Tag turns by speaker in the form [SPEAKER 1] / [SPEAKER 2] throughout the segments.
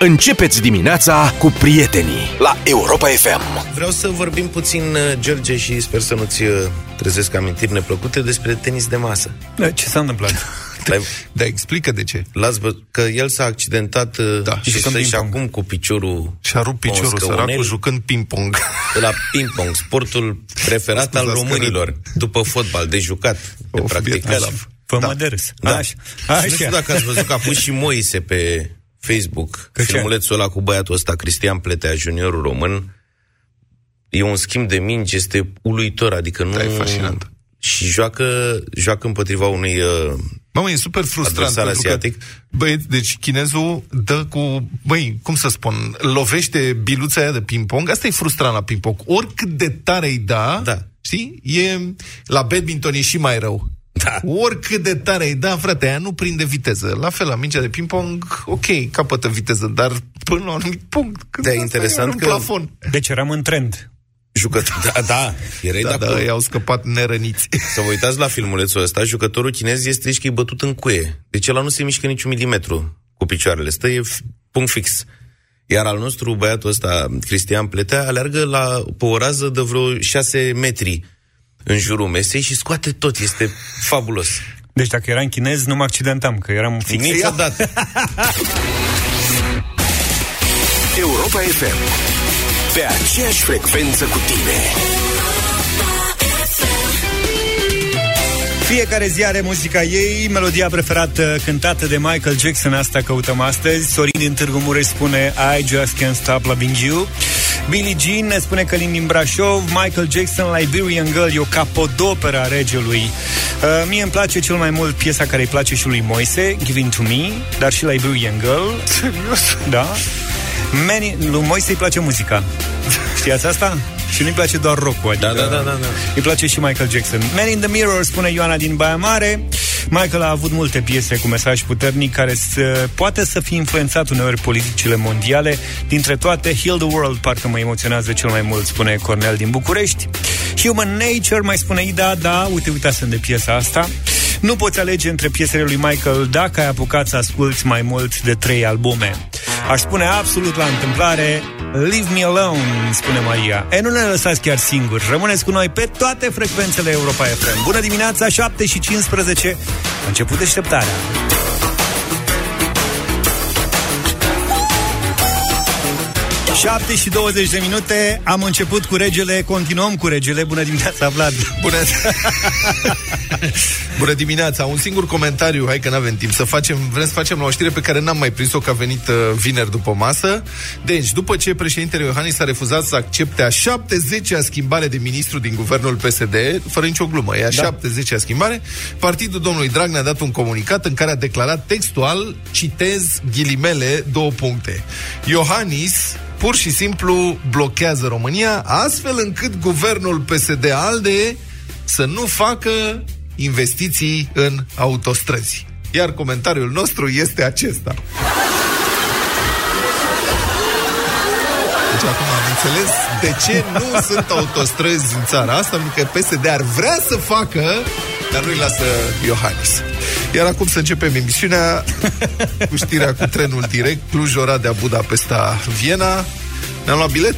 [SPEAKER 1] Începeți dimineața cu prietenii la Europa FM.
[SPEAKER 2] Vreau să vorbim puțin, uh, George, și sper să nu-ți uh, trezesc amintiri neplăcute despre tenis de masă.
[SPEAKER 3] Da, ce s-a întâmplat?
[SPEAKER 4] Da, explică de ce.
[SPEAKER 2] Las bă, că el s-a accidentat uh,
[SPEAKER 4] Da,
[SPEAKER 2] și,
[SPEAKER 3] jucând
[SPEAKER 2] și, și
[SPEAKER 3] ping-pong.
[SPEAKER 2] acum cu piciorul
[SPEAKER 4] Și-a rupt
[SPEAKER 2] pe un
[SPEAKER 4] piciorul
[SPEAKER 2] scăunel
[SPEAKER 4] săracul jucând ping-pong.
[SPEAKER 2] de la ping-pong, sportul preferat al
[SPEAKER 4] Scuzați că
[SPEAKER 2] românilor, după fotbal, de jucat, de
[SPEAKER 4] Of,
[SPEAKER 2] practicat.
[SPEAKER 4] Vietnav.
[SPEAKER 3] Fă
[SPEAKER 2] Da.
[SPEAKER 3] mă de râs.
[SPEAKER 2] Da.
[SPEAKER 3] Așa.
[SPEAKER 2] Și nu știu
[SPEAKER 3] Așa.
[SPEAKER 2] dacă ați văzut că a pus și Moise pe Facebook
[SPEAKER 3] Că ce?
[SPEAKER 2] filmulețul ăla cu băiatul ăsta, Cristian Pletea, juniorul român. E un schimb de mingi, este uluitor, adică nu...
[SPEAKER 4] Da, e fascinant.
[SPEAKER 2] Și joacă, joacă împotriva unui... Uh,
[SPEAKER 4] Mamă, e super frustrant.
[SPEAKER 2] Adversar
[SPEAKER 4] pentru că,
[SPEAKER 2] asiatic.
[SPEAKER 4] Băieți, deci chinezul dă cu... Băi, cum să spun? Lovește biluța aia de ping-pong. Asta e frustrant la ping-pong. Oricât de tare îi da,
[SPEAKER 2] Da.
[SPEAKER 4] știi? E, la badminton e și mai rău.
[SPEAKER 2] Da.
[SPEAKER 4] Oricât de tare îi da, frate, aia nu prinde viteză. La fel, la mingea de ping-pong, ok, capătă viteză, dar până la un anumit punct. Când
[SPEAKER 2] Da, e
[SPEAKER 4] asta
[SPEAKER 2] interesant
[SPEAKER 4] un
[SPEAKER 2] că-
[SPEAKER 4] plafon.
[SPEAKER 3] Deci eram în trend.
[SPEAKER 2] jucător. Da, da, erai
[SPEAKER 4] Da,
[SPEAKER 2] de
[SPEAKER 4] da,
[SPEAKER 2] acolo.
[SPEAKER 4] ei au scăpat nerăniți.
[SPEAKER 2] Să vă uitați la filmulețul ăsta, jucătorul chinez este și că e bătut în cuie. Deci ăla nu se mișcă niciun milimetru cu picioarele. Stă e f- punct fix. Iar al nostru, băiatul ăsta, Cristian Pletea, aleargă la, pe o rază de vreo 6 metri în jurul mesei și scoate tot. Este fabulos.
[SPEAKER 3] Deci dacă eram chinez, nu mă accidentam, că eram fix.
[SPEAKER 2] Niciodată.
[SPEAKER 1] Europa FM. Pe aceeași frecvență cu tine.
[SPEAKER 3] Fiecare zi are muzica ei, melodia preferată cântată de Michael Jackson, asta căutăm astăzi. Sorin din Târgu Mureș spune I just can't stop loving you. Billie Jean ne spune că din Brașov, Michael Jackson, Liberian Girl, e o capodoperă a regelui. Uh, mie îmi place cel mai mult piesa care îi place și lui Moise, Giving to Me, dar și Liberian Girl.
[SPEAKER 4] Serios?
[SPEAKER 3] Da? Many, lui Moise îi place muzica. Știați asta? Și nu-i place doar rock-ul, adică
[SPEAKER 2] Da, da, da, da, da.
[SPEAKER 3] îi place și Michael Jackson. Man in the Mirror, spune Ioana din Baia Mare. Michael a avut multe piese cu mesaj puternic care să, poate să fie influențat uneori politicile mondiale. Dintre toate, Heal the World parcă mă emoționează cel mai mult, spune Cornel din București. Human Nature, mai spune Ida, da, uite, uitați de piesa asta. Nu poți alege între piesele lui Michael dacă ai apucat să asculti mai mult de trei albume. Aș spune absolut la întâmplare Leave me alone, spune Maria. E, nu ne lăsați chiar singuri. Rămâneți cu noi pe toate frecvențele Europa FM. Bună dimineața, 7 și 15. A început deșteptarea. Șapte și 20 de minute Am început cu regele, continuăm cu regele Bună dimineața, Vlad
[SPEAKER 4] Bună... Bună dimineața! Un singur comentariu, hai că n-avem timp să facem, vrem să facem la o știre pe care n-am mai prins-o, că a venit uh, vineri după masă. Deci, după ce președintele Iohannis a refuzat să accepte a 70-a schimbare de ministru din guvernul PSD, fără nicio glumă, e a da. 70-a schimbare, partidul domnului Dragnea a dat un comunicat în care a declarat textual, citez ghilimele, două puncte. Iohannis pur și simplu blochează România, astfel încât guvernul PSD-ALDE să nu facă investiții în autostrăzi. Iar comentariul nostru este acesta. Deci acum am înțeles de ce nu sunt autostrăzi în țara asta, pentru că PSD ar vrea să facă, dar nu-i lasă Iohannis. Iar acum să începem emisiunea cu știrea cu trenul direct, Cluj-Oradea, Budapesta, Viena. Ne-am luat bilet?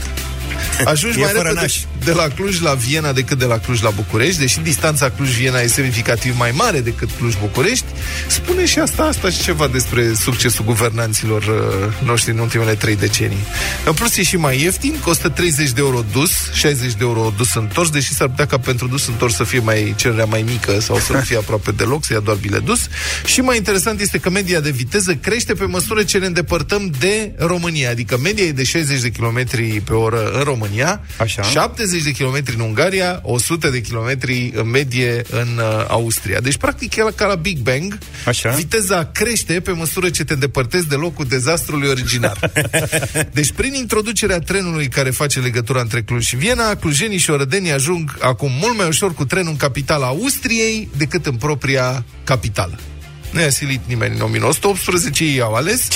[SPEAKER 4] Ajungi
[SPEAKER 3] E
[SPEAKER 4] mai
[SPEAKER 3] fără
[SPEAKER 4] repede
[SPEAKER 3] naș.
[SPEAKER 4] de la Cluj la Viena decât de la Cluj la București, deși distanța Cluj-Viena e semnificativ mai mare decât Cluj-București, spune și asta, asta și ceva despre succesul guvernanților uh, noștri în ultimele trei decenii. În plus e și mai ieftin, costă 30 de euro dus, 60 de euro dus întors, deși s-ar putea ca pentru dus întors să fie mai cererea mai mică sau să nu fie aproape deloc, să ia doar bilet dus. Și mai interesant este că media de viteză crește pe măsură ce ne îndepărtăm de România, adică media e de 60 de km pe oră în România,
[SPEAKER 3] Așa.
[SPEAKER 4] 70 de kilometri în Ungaria, 100 de kilometri în medie în uh, Austria. Deci, practic, e ca la Big Bang.
[SPEAKER 3] Așa.
[SPEAKER 4] Viteza crește pe măsură ce te îndepărtezi de locul dezastrului original. deci, prin introducerea trenului care face legătura între Cluj și Viena, clujenii și orădenii ajung acum mult mai ușor cu trenul în capitala Austriei decât în propria capitală. Nu i-a silit nimeni în 1918, ei au ales,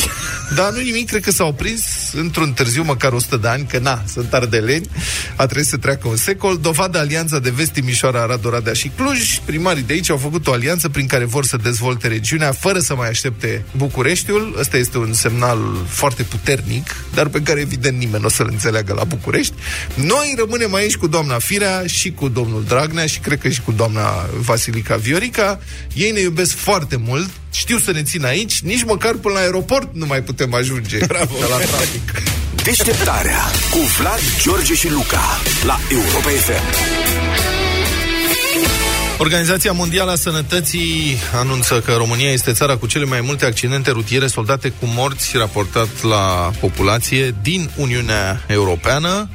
[SPEAKER 4] dar nu nimic, cred că s-au prins într-un târziu măcar 100 de ani, că na, sunt ardeleni, a trebuit să treacă un secol. Dovadă alianța de vest Timișoara, Arad, Oradea și Cluj. Primarii de aici au făcut o alianță prin care vor să dezvolte regiunea fără să mai aștepte Bucureștiul. Ăsta este un semnal foarte puternic, dar pe care evident nimeni nu o să-l înțeleagă la București. Noi rămânem aici cu doamna Firea și cu domnul Dragnea și cred că și cu doamna Vasilica Viorica. Ei ne iubesc foarte mult, știu să ne țin aici, nici măcar până la aeroport nu mai putem ajunge. Bravo, la trafic.
[SPEAKER 1] Deșteptarea cu Vlad, George și Luca la Europa FM.
[SPEAKER 4] Organizația Mondială a Sănătății anunță că România este țara cu cele mai multe accidente rutiere soldate cu morți raportat la populație din Uniunea Europeană.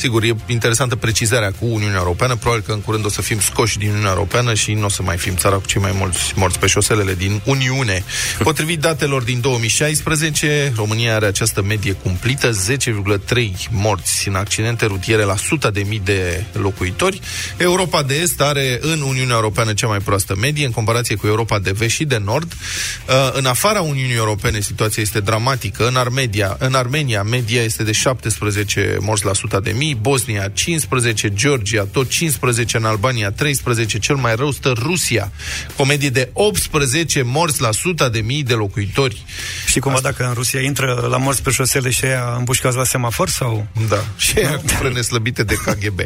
[SPEAKER 4] Sigur, e interesantă precizarea cu Uniunea Europeană. Probabil că în curând o să fim scoși din Uniunea Europeană și nu o să mai fim țara cu cei mai mulți morți pe șoselele din Uniune. Potrivit datelor din 2016, România are această medie cumplită, 10,3 morți în accidente rutiere la 100 de mii de locuitori. Europa de Est are în Uniunea Europeană cea mai proastă medie în comparație cu Europa de Vest și de Nord. Uh, în afara Uniunii Europene situația este dramatică. În Armenia, în Armenia media este de 17 morți la 100 de mii, Bosnia 15, Georgia tot 15, în Albania 13, cel mai rău stă Rusia, comedie de 18 morți la 100 de mii de locuitori.
[SPEAKER 3] Și cumva Asta... dacă în Rusia intră la morți pe șosele și aia îmbușcați la semafor sau?
[SPEAKER 4] Da, și aia cu frâne slăbite de KGB.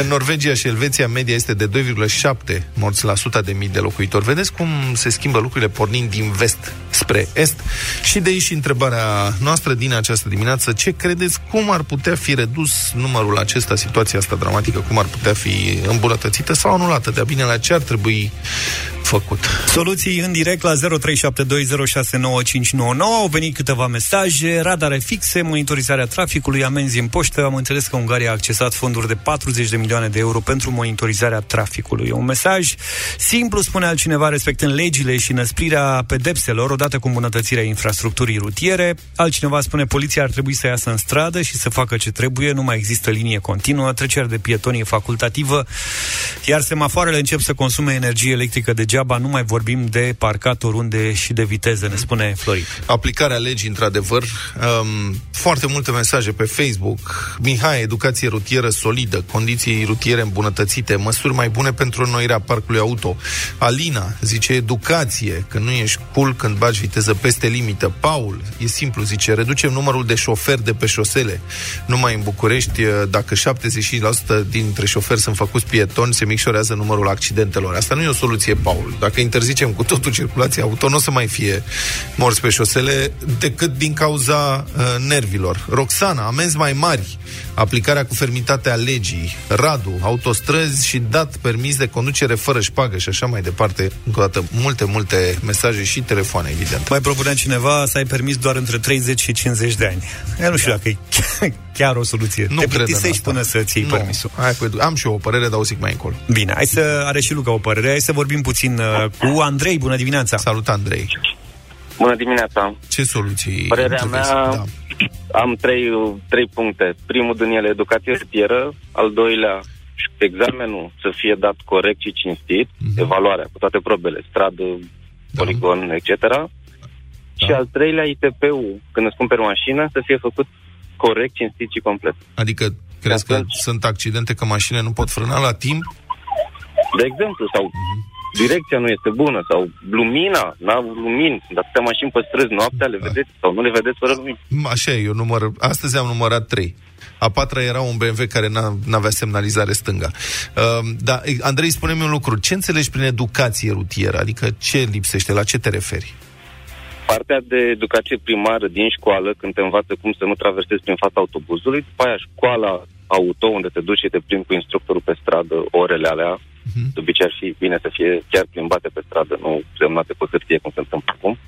[SPEAKER 4] în Norvegia și Elveția media este de 2,7 morți la 100 de mii de locuitori. Vedeți cum se schimbă lucrurile pornind din vest spre est? Și de aici întrebarea noastră din această dimineață, ce credeți cum ar putea fi redus numărul numărul acesta, situația asta dramatică, cum ar putea fi îmbunătățită sau anulată, de-a bine la ce ar trebui făcut.
[SPEAKER 3] Soluții în direct la 0372069599 au venit câteva mesaje, radare fixe, monitorizarea traficului, amenzi în poștă. Am înțeles că Ungaria a accesat fonduri de 40 de milioane de euro pentru monitorizarea traficului. Un mesaj simplu, spune altcineva, respectând legile și năsprirea pedepselor odată cu îmbunătățirea infrastructurii rutiere. Altcineva spune poliția ar trebui să iasă în stradă și să facă ce trebuie, nu mai există linie continuă, trecerea de pietoni e facultativă, iar semafoarele încep să consume energie electrică degeaba, nu mai vorbim de parcat oriunde și de viteză, ne spune Florin.
[SPEAKER 4] Aplicarea legii, într-adevăr, um, foarte multe mesaje pe Facebook. Mihai, educație rutieră solidă, condiții rutiere îmbunătățite, măsuri mai bune pentru înnoirea parcului auto. Alina zice educație, că nu ești cool când bagi viteză peste limită. Paul, e simplu, zice, reducem numărul de șoferi de pe șosele. Numai în București dacă 75% dintre șoferi sunt făcuți pietoni, se micșorează numărul accidentelor. Asta nu e o soluție, Paul. Dacă interzicem cu totul circulația auto, nu o să mai fie morți pe șosele decât din cauza uh, nervilor. Roxana, amenzi mai mari, aplicarea cu fermitate a legii, Radu, autostrăzi și dat permis de conducere fără șpagă și așa mai departe. Încă o dată, multe, multe mesaje și telefoane, evident.
[SPEAKER 3] Mai propunea cineva să ai permis doar între 30 și 50 de ani. Eu nu știu da. dacă e chiar o soluție.
[SPEAKER 4] Nu Te
[SPEAKER 3] plictisești până să-ți iei permisul.
[SPEAKER 4] Hai, păi, am și eu o părere, dar o zic mai încolo.
[SPEAKER 3] Bine, hai să are și Luca o părere. Hai să vorbim puțin uh, cu Andrei. Bună dimineața!
[SPEAKER 4] Salut, Andrei!
[SPEAKER 5] Bună dimineața!
[SPEAKER 4] Ce soluții?
[SPEAKER 5] Părerea mea, da. am trei, trei puncte. Primul din ele, educație rutieră. Al doilea, examenul să fie dat corect și cinstit, mm-hmm. evaluarea cu toate probele, stradă, da. poligon, etc. Da. Și al treilea, ITP-ul, când îți cumperi mașină, să fie făcut corect, cinstit și complet.
[SPEAKER 4] Adică crezi că sunt accidente că mașinile nu pot frâna la timp?
[SPEAKER 5] De exemplu, sau uh-huh. direcția nu este bună, sau lumina, n-a lumini, sunt atâtea mașini pe străzi noaptea, le da. vedeți sau nu le vedeți fără lumini.
[SPEAKER 4] Așa e, eu număr, astăzi am numărat trei. A patra era un BMW care n- avea semnalizare stânga. Uh, da, Andrei, spune-mi un lucru. Ce înțelegi prin educație rutieră? Adică ce lipsește? La ce te referi?
[SPEAKER 5] Partea de educație primară din școală, când te învață cum să nu traversezi prin fața autobuzului, după aia școala auto, unde te duci și te plimbi cu instructorul pe stradă orele alea, uh-huh. de obicei ar fi bine să fie chiar plimbate pe stradă, nu semnate pe hârtie, cum se întâmplă acum.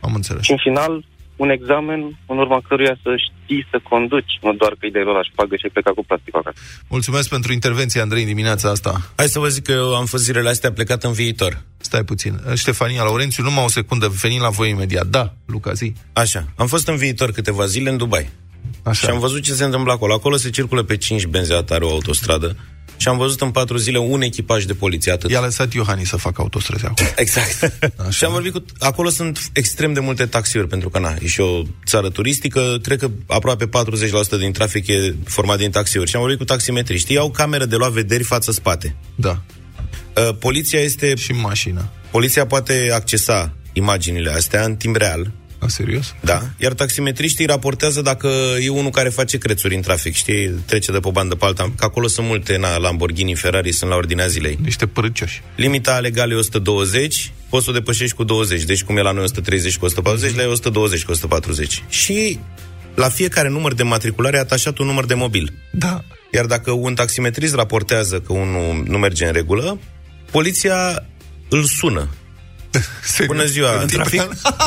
[SPEAKER 4] Am înțeles.
[SPEAKER 5] Și în final, un examen în urma căruia să știi să conduci, nu doar că îi dai la șpagă și ai plecat cu plastic acasă.
[SPEAKER 4] Mulțumesc pentru intervenție, Andrei, în dimineața asta.
[SPEAKER 2] Hai să vă zic că eu am fost zilele astea plecat în viitor.
[SPEAKER 4] Stai puțin. Ștefania Laurențiu, numai o secundă, venim la voi imediat. Da, Luca, zi.
[SPEAKER 2] Așa, am fost în viitor câteva zile în Dubai. Așa. Și am văzut ce se întâmplă acolo. Acolo se circulă pe 5 benzi atare o autostradă. Și am văzut în patru zile un echipaj de poliție, atât.
[SPEAKER 4] I-a lăsat Iohani să facă autostrăzi acolo.
[SPEAKER 2] Exact. și am vorbit cu... Acolo sunt extrem de multe taxiuri, pentru că, na, e și o țară turistică, cred că aproape 40% din trafic e format din taxiuri. Și am vorbit cu taximetriști. Ei au camere de luat vederi față-spate.
[SPEAKER 4] Da.
[SPEAKER 2] Uh, poliția este...
[SPEAKER 4] Și mașina.
[SPEAKER 2] Poliția poate accesa imaginile astea în timp real.
[SPEAKER 4] A, serios?
[SPEAKER 2] Da. Iar taximetriștii raportează dacă e unul care face crețuri în trafic, știi, trece de pe bandă pe alta, că acolo sunt multe, na, Lamborghini, Ferrari, sunt la ordinea zilei.
[SPEAKER 4] Niște părâcioși.
[SPEAKER 2] Limita legală e 120, poți să o depășești cu 20, deci cum e la noi 130 cu 140, la e 120 cu 140. Și la fiecare număr de matriculare e atașat un număr de mobil.
[SPEAKER 4] Da.
[SPEAKER 2] Iar dacă un taximetrist raportează că unul nu merge în regulă, poliția îl sună. Bună ziua!
[SPEAKER 3] În trafic?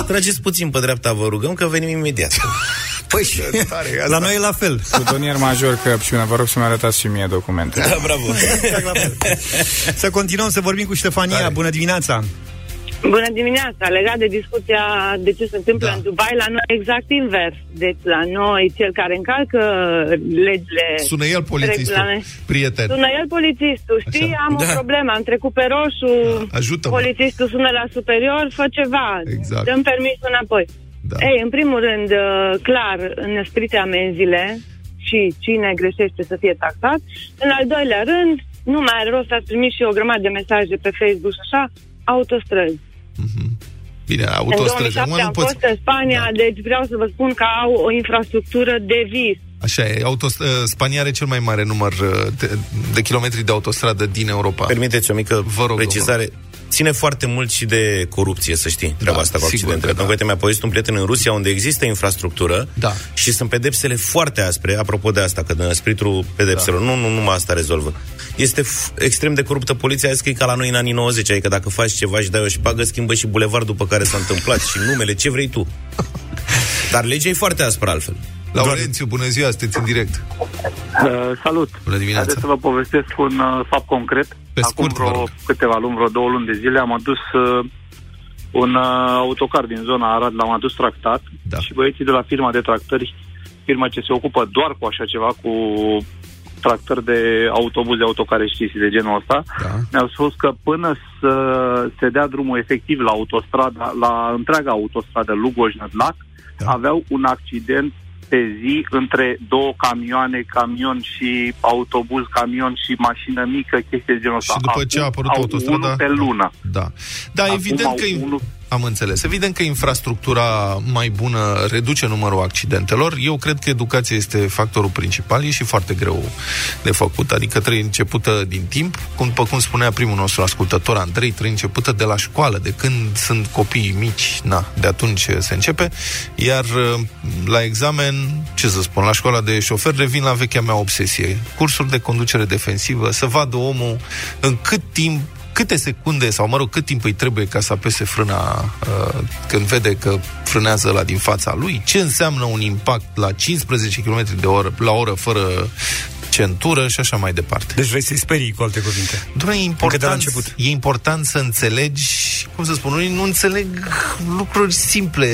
[SPEAKER 2] Trageți puțin pe dreapta, vă rugăm, că venim imediat.
[SPEAKER 3] Păi și la noi e la fel.
[SPEAKER 6] Plutonier major Căpșună, vă rog să-mi arătați și mie documente.
[SPEAKER 2] Da, bravo!
[SPEAKER 3] Exact la fel. Să continuăm să vorbim cu Ștefania.
[SPEAKER 4] Tare.
[SPEAKER 3] Bună dimineața!
[SPEAKER 7] Bună dimineața! Legat de discuția de ce se întâmplă
[SPEAKER 4] Da.
[SPEAKER 7] în Dubai, la noi exact invers. Deci la noi, cel care încalcă legile...
[SPEAKER 4] Sună el polițistul,
[SPEAKER 7] regulament-
[SPEAKER 4] prieten.
[SPEAKER 7] Sună el polițistul, știi?
[SPEAKER 4] Așa.
[SPEAKER 7] Am
[SPEAKER 2] Da.
[SPEAKER 7] o problemă, am trecut pe roșu,
[SPEAKER 4] Da, ajută-mă.
[SPEAKER 7] polițistul sună la superior, fă ceva,
[SPEAKER 4] Exact.
[SPEAKER 7] dăm permisul înapoi.
[SPEAKER 4] Da.
[SPEAKER 7] Ei, în primul rând, uh, clar, înăsprite amenziile și cine greșește să fie taxat. În al doilea rând, nu mai are rost, ați primit și o grămadă de mesaje pe Facebook și așa, autostrăzi.
[SPEAKER 4] Bine,
[SPEAKER 7] În
[SPEAKER 4] autostrăzi.
[SPEAKER 7] 2007
[SPEAKER 4] Acum nu
[SPEAKER 7] am
[SPEAKER 4] poți...
[SPEAKER 7] fost în Spania,
[SPEAKER 4] Da.
[SPEAKER 7] deci vreau să vă spun că au o infrastructură de vis.
[SPEAKER 4] Așa e, autost- uh, Spania are cel mai mare număr uh, de, de kilometri de autostradă din Europa.
[SPEAKER 2] Permiteți o mică
[SPEAKER 4] Vă rog,
[SPEAKER 2] precizare. Ține foarte mult și de corupție, să știi, treaba
[SPEAKER 4] Da,
[SPEAKER 2] asta cu
[SPEAKER 4] sigur
[SPEAKER 2] accidentele.
[SPEAKER 4] că da.
[SPEAKER 2] Pentru că, uite, mi-a povestit un prieten în Rusia, unde există infrastructură
[SPEAKER 4] Da.
[SPEAKER 2] și sunt pedepsele foarte aspre, apropo de asta, că în spiritul pedepselor, nu, nu numai asta rezolvă. Este f- extrem de coruptă poliția, a zis că e ca la noi în anii 90, adică dacă faci ceva și dai o șpagă, schimbă și bulevardul pe care s-a întâmplat și numele, ce vrei tu. Dar legea e foarte aspră altfel.
[SPEAKER 4] Laurențiu, bună ziua, sunteți în direct.
[SPEAKER 8] Uh, salut!
[SPEAKER 4] Bună dimineața.
[SPEAKER 8] Haideți să vă povestesc un uh, fapt concret.
[SPEAKER 4] Pe
[SPEAKER 8] Acum
[SPEAKER 4] scurt, vă
[SPEAKER 8] vreo
[SPEAKER 4] rog.
[SPEAKER 8] câteva luni, vreo două luni de zile, am adus uh, un uh, autocar din zona Arad, l-am adus tractat
[SPEAKER 4] Da.
[SPEAKER 8] și băieții de la firma de tractări, firma ce se ocupă doar cu așa ceva, cu tractări de autobuze, autocare și chestii de genul ăsta,
[SPEAKER 4] Da.
[SPEAKER 8] mi-au spus că până să se dea drumul efectiv la autostrada, la întreaga autostradă Lugoj-Nădlac,
[SPEAKER 4] Da.
[SPEAKER 8] aveau un accident pe zi între două camioane, camion și autobuz, camion și mașină mică, chestii de genul ăsta.
[SPEAKER 4] Și după ce a
[SPEAKER 8] Acum
[SPEAKER 4] apărut
[SPEAKER 8] au
[SPEAKER 4] autostrada...
[SPEAKER 8] unul pe lună.
[SPEAKER 4] Da. Da,
[SPEAKER 8] Acum
[SPEAKER 4] evident
[SPEAKER 8] au
[SPEAKER 4] că...
[SPEAKER 8] unul-
[SPEAKER 4] Am înțeles. Evident că infrastructura mai bună reduce numărul accidentelor. Eu cred că educația este factorul principal. E și foarte greu de făcut. Adică trebuie începută din timp. Cum, după cum spunea primul nostru ascultător, Andrei, trebuie începută de la școală, de când sunt copii mici. Na, de atunci se începe. Iar uh, la examen, ce să spun, la școala de șofer revin la vechea mea obsesie. Cursuri de conducere defensivă, să vadă omul în cât timp câte secunde sau, mă rog, cât timp îi trebuie ca să apese frâna uh, când vede că frânează la din fața lui, ce înseamnă un impact la 15 km de oră, la oră fără centură și așa mai departe.
[SPEAKER 3] Deci vrei să-i sperii, cu alte cuvinte.
[SPEAKER 4] Doamne, e
[SPEAKER 3] Încă de la
[SPEAKER 4] important,
[SPEAKER 3] început.
[SPEAKER 4] e important să înțelegi, cum să spun, unii nu înțeleg lucruri simple.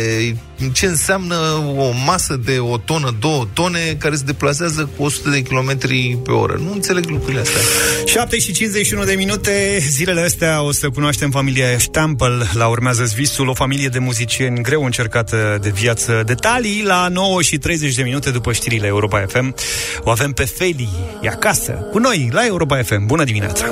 [SPEAKER 4] Ce înseamnă o masă de o tonă, două tone, care se deplasează cu 100 de km pe oră. Nu înțeleg lucrurile astea.
[SPEAKER 3] 7 și 51 de minute, zilele astea o să cunoaștem familia Stampel, la urmează visul, o familie de muzicieni greu încercată de viață. Detalii la 9 și 30 de minute după știrile Europa FM. O avem pe Feli, e acasă, cu noi, la Europa FM. Bună dimineața!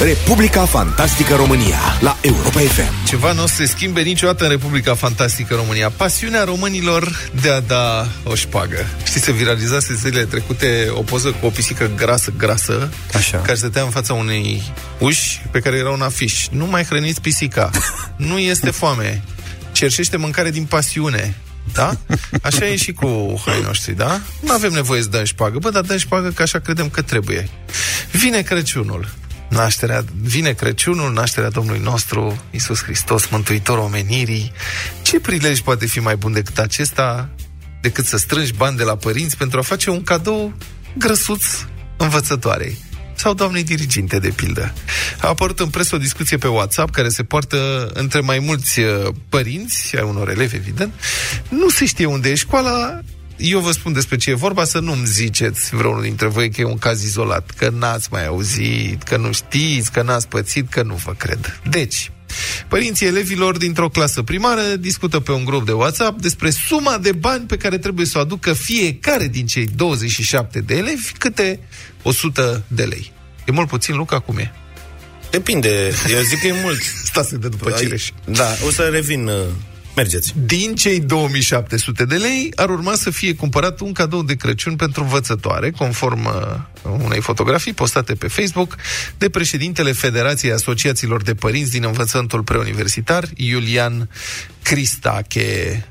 [SPEAKER 1] Republica Fantastică România la Europa FM.
[SPEAKER 4] Ceva nu o să se schimbe niciodată în Republica Fantastică România. Pasiunea românilor de a da o șpagă. Știți, se viralizase zilele trecute o poză cu o pisică grasă, grasă,
[SPEAKER 3] Așa.
[SPEAKER 4] care stătea în fața unei uși pe care era un afiș. Nu mai hrăniți pisica. Nu este foame. Cerșește mâncare din pasiune. Da? Așa e și cu hai noștri, da? Nu avem nevoie să dăm șpagă. Bă, dar dăm șpagă că așa credem că trebuie. Vine Crăciunul. Nașterea, vine Crăciunul, nașterea Domnului nostru, Isus Hristos, Mântuitorul omenirii. Ce prilej poate fi mai bun decât acesta, decât să strângi bani de la părinți pentru a face un cadou grăsuț învățătoarei? sau doamnei diriginte, de pildă. A apărut în presă o discuție pe WhatsApp care se poartă între mai mulți uh, părinți, ai unor elevi, evident. Nu se știe unde e școala, eu vă spun despre ce e vorba, să nu-mi ziceți vreunul dintre voi că e un caz izolat, că n-ați mai auzit, că nu știți, că n-ați pățit, că nu vă cred. Deci, Părinții elevilor dintr-o clasă primară discută pe un grup de WhatsApp despre suma de bani pe care trebuie să o aducă fiecare din cei 27 de elevi câte 100 de lei. E mult puțin, Luca, cum e?
[SPEAKER 2] Depinde, eu zic că e mult.
[SPEAKER 4] Stați de după cireș.
[SPEAKER 2] Da, o să revin uh, Mergeți.
[SPEAKER 4] Din cei 2700 de lei ar urma să fie cumpărat un cadou de Crăciun pentru învățătoare, conform uh, unei fotografii postate pe Facebook de președintele Federației Asociațiilor de Părinți din Învățământul Preuniversitar, Iulian Cristache.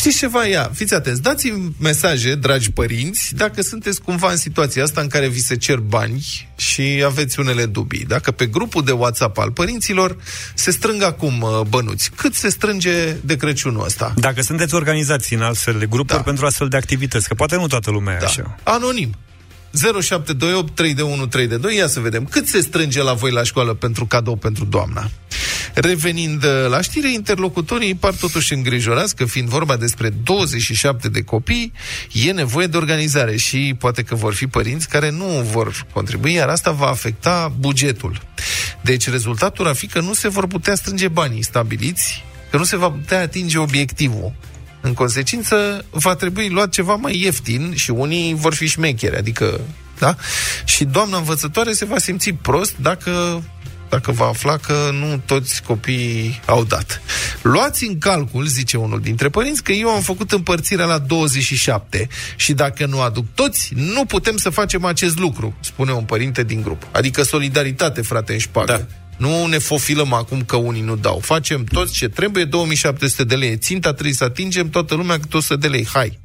[SPEAKER 4] Știți ceva? Ia, fiți atenți, dați-mi mesaje, dragi părinți, dacă sunteți cumva în situația asta în care vi se cer bani și aveți unele dubii. Dacă pe grupul de WhatsApp al părinților se strâng acum uh, bănuți, cât se strânge de Crăciunul ăsta?
[SPEAKER 3] Dacă sunteți organizați în astfel de grupuri da. pentru astfel de activități, că poate nu toată lumea da. e așa.
[SPEAKER 4] Anonim. 0728 3 de 1 3 de 2, ia să vedem cât se strânge la voi la școală pentru cadou pentru doamna. Revenind uh, la știre, interlocutorii par totuși îngrijorați că fiind vorba despre 27 de copii, e nevoie de organizare și poate că vor fi părinți care nu vor contribui, iar asta va afecta bugetul. Deci rezultatul ar fi că nu se vor putea strânge banii stabiliți, că nu se va putea atinge obiectivul. În consecință, va trebui luat ceva mai ieftin și unii vor fi șmecheri, adică da? Și doamna învățătoare se va simți prost dacă dacă va afla că nu toți copiii au dat. Luați în calcul, zice unul dintre părinți, că eu am făcut împărțirea la 27 și dacă nu aduc toți, nu putem să facem acest lucru, spune un părinte din grup. Adică solidaritate, frate, în șpagă. Da. Nu ne fofilăm acum că unii nu dau. Facem toți ce trebuie, 2700 de lei. Ținta trebuie să atingem toată lumea câte 100 de lei. Hai.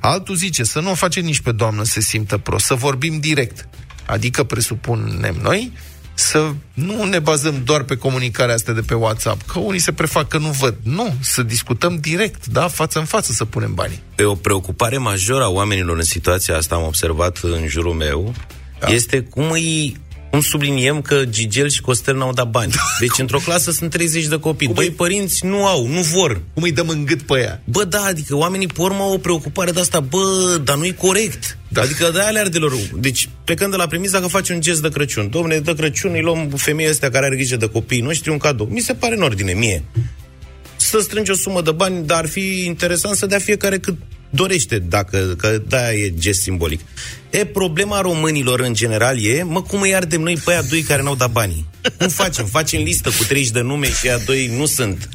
[SPEAKER 4] Altul zice să nu o face nici pe doamnă să se simtă prost, să vorbim direct. Adică presupunem noi să nu ne bazăm doar pe comunicarea asta de pe WhatsApp, că unii se prefac că nu văd. Nu, să discutăm direct, da, față în față să punem banii.
[SPEAKER 2] E o preocupare majoră a oamenilor în situația asta, am observat în jurul meu, da. este cum îi cum subliniem că Gigel și Costel n-au dat bani. Deci într-o clasă sunt 30 de copii. Cum Doi îi... părinți nu au, nu vor.
[SPEAKER 4] Cum îi dăm în gât pe ea?
[SPEAKER 2] Bă, da, adică oamenii pe urmă au o preocupare de asta. Bă, dar nu-i corect. Da. Adică de alea ardelor. Deci, plecând de la premisa că faci un gest de Crăciun. Domne, de Crăciun îi luăm femeia astea care are grijă de copiii noștri un cadou. Mi se pare în ordine, mie. Să strângi o sumă de bani, dar ar fi interesant să dea fiecare cât dorește, dacă, că da, e gest simbolic. E, problema românilor în general e, mă, cum îi ardem noi pe aia doi care n-au dat banii? Cum facem? Facem listă cu 30 de nume și aia doi nu sunt.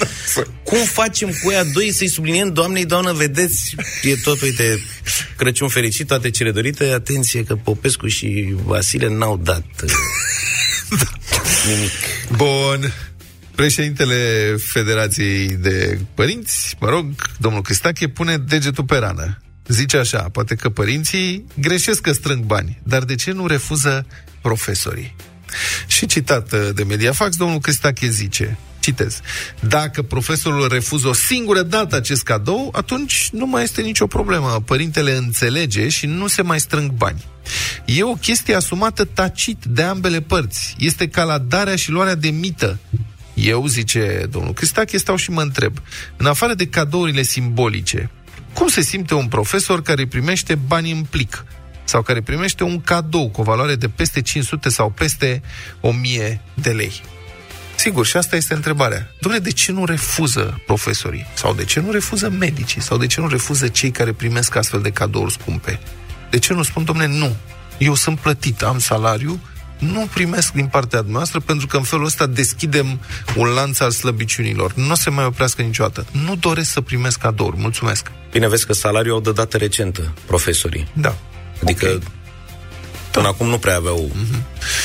[SPEAKER 2] Cum facem cu aia doi să-i subliniem, doamnei, doamnă, vedeți, e tot, uite, Crăciun fericit, toate cele dorite, atenție că Popescu și Vasile n-au dat nimic.
[SPEAKER 4] Bun. Președintele Federației de Părinți, mă rog, domnul Cristache, pune degetul pe rană. Zice așa, poate că părinții greșesc că strâng bani, dar de ce nu refuză profesorii? Și citat uh, de Mediafax, domnul Cristache zice, citez, dacă profesorul refuză o singură dată acest cadou, atunci nu mai este nicio problemă. Părintele înțelege și nu se mai strâng bani. E o chestie asumată tacit de ambele părți. Este ca la darea și luarea de mită. Eu, zice domnul Cristache, stau și mă întreb, în afară de cadourile simbolice, cum se simte un profesor care primește bani în plic? Sau care primește un cadou cu o valoare de peste 500 sau peste 1000 de lei? Sigur, și asta este întrebarea. Dom'le, de ce nu refuză profesorii? Sau de ce nu refuză medicii? Sau de ce nu refuză cei care primesc astfel de cadouri scumpe? De ce nu spun, dom'le, nu? Eu sunt plătit, am salariu, nu primesc din partea noastră pentru că în felul ăsta deschidem un lanț al slăbiciunilor. Nu o să mai oprească niciodată. Nu doresc să primesc cadouri. Mulțumesc.
[SPEAKER 2] Bine, vezi că salariul au de dată recentă, profesorii.
[SPEAKER 4] Da.
[SPEAKER 2] Adică okay. Până da. acum nu prea aveau... Mm-hmm.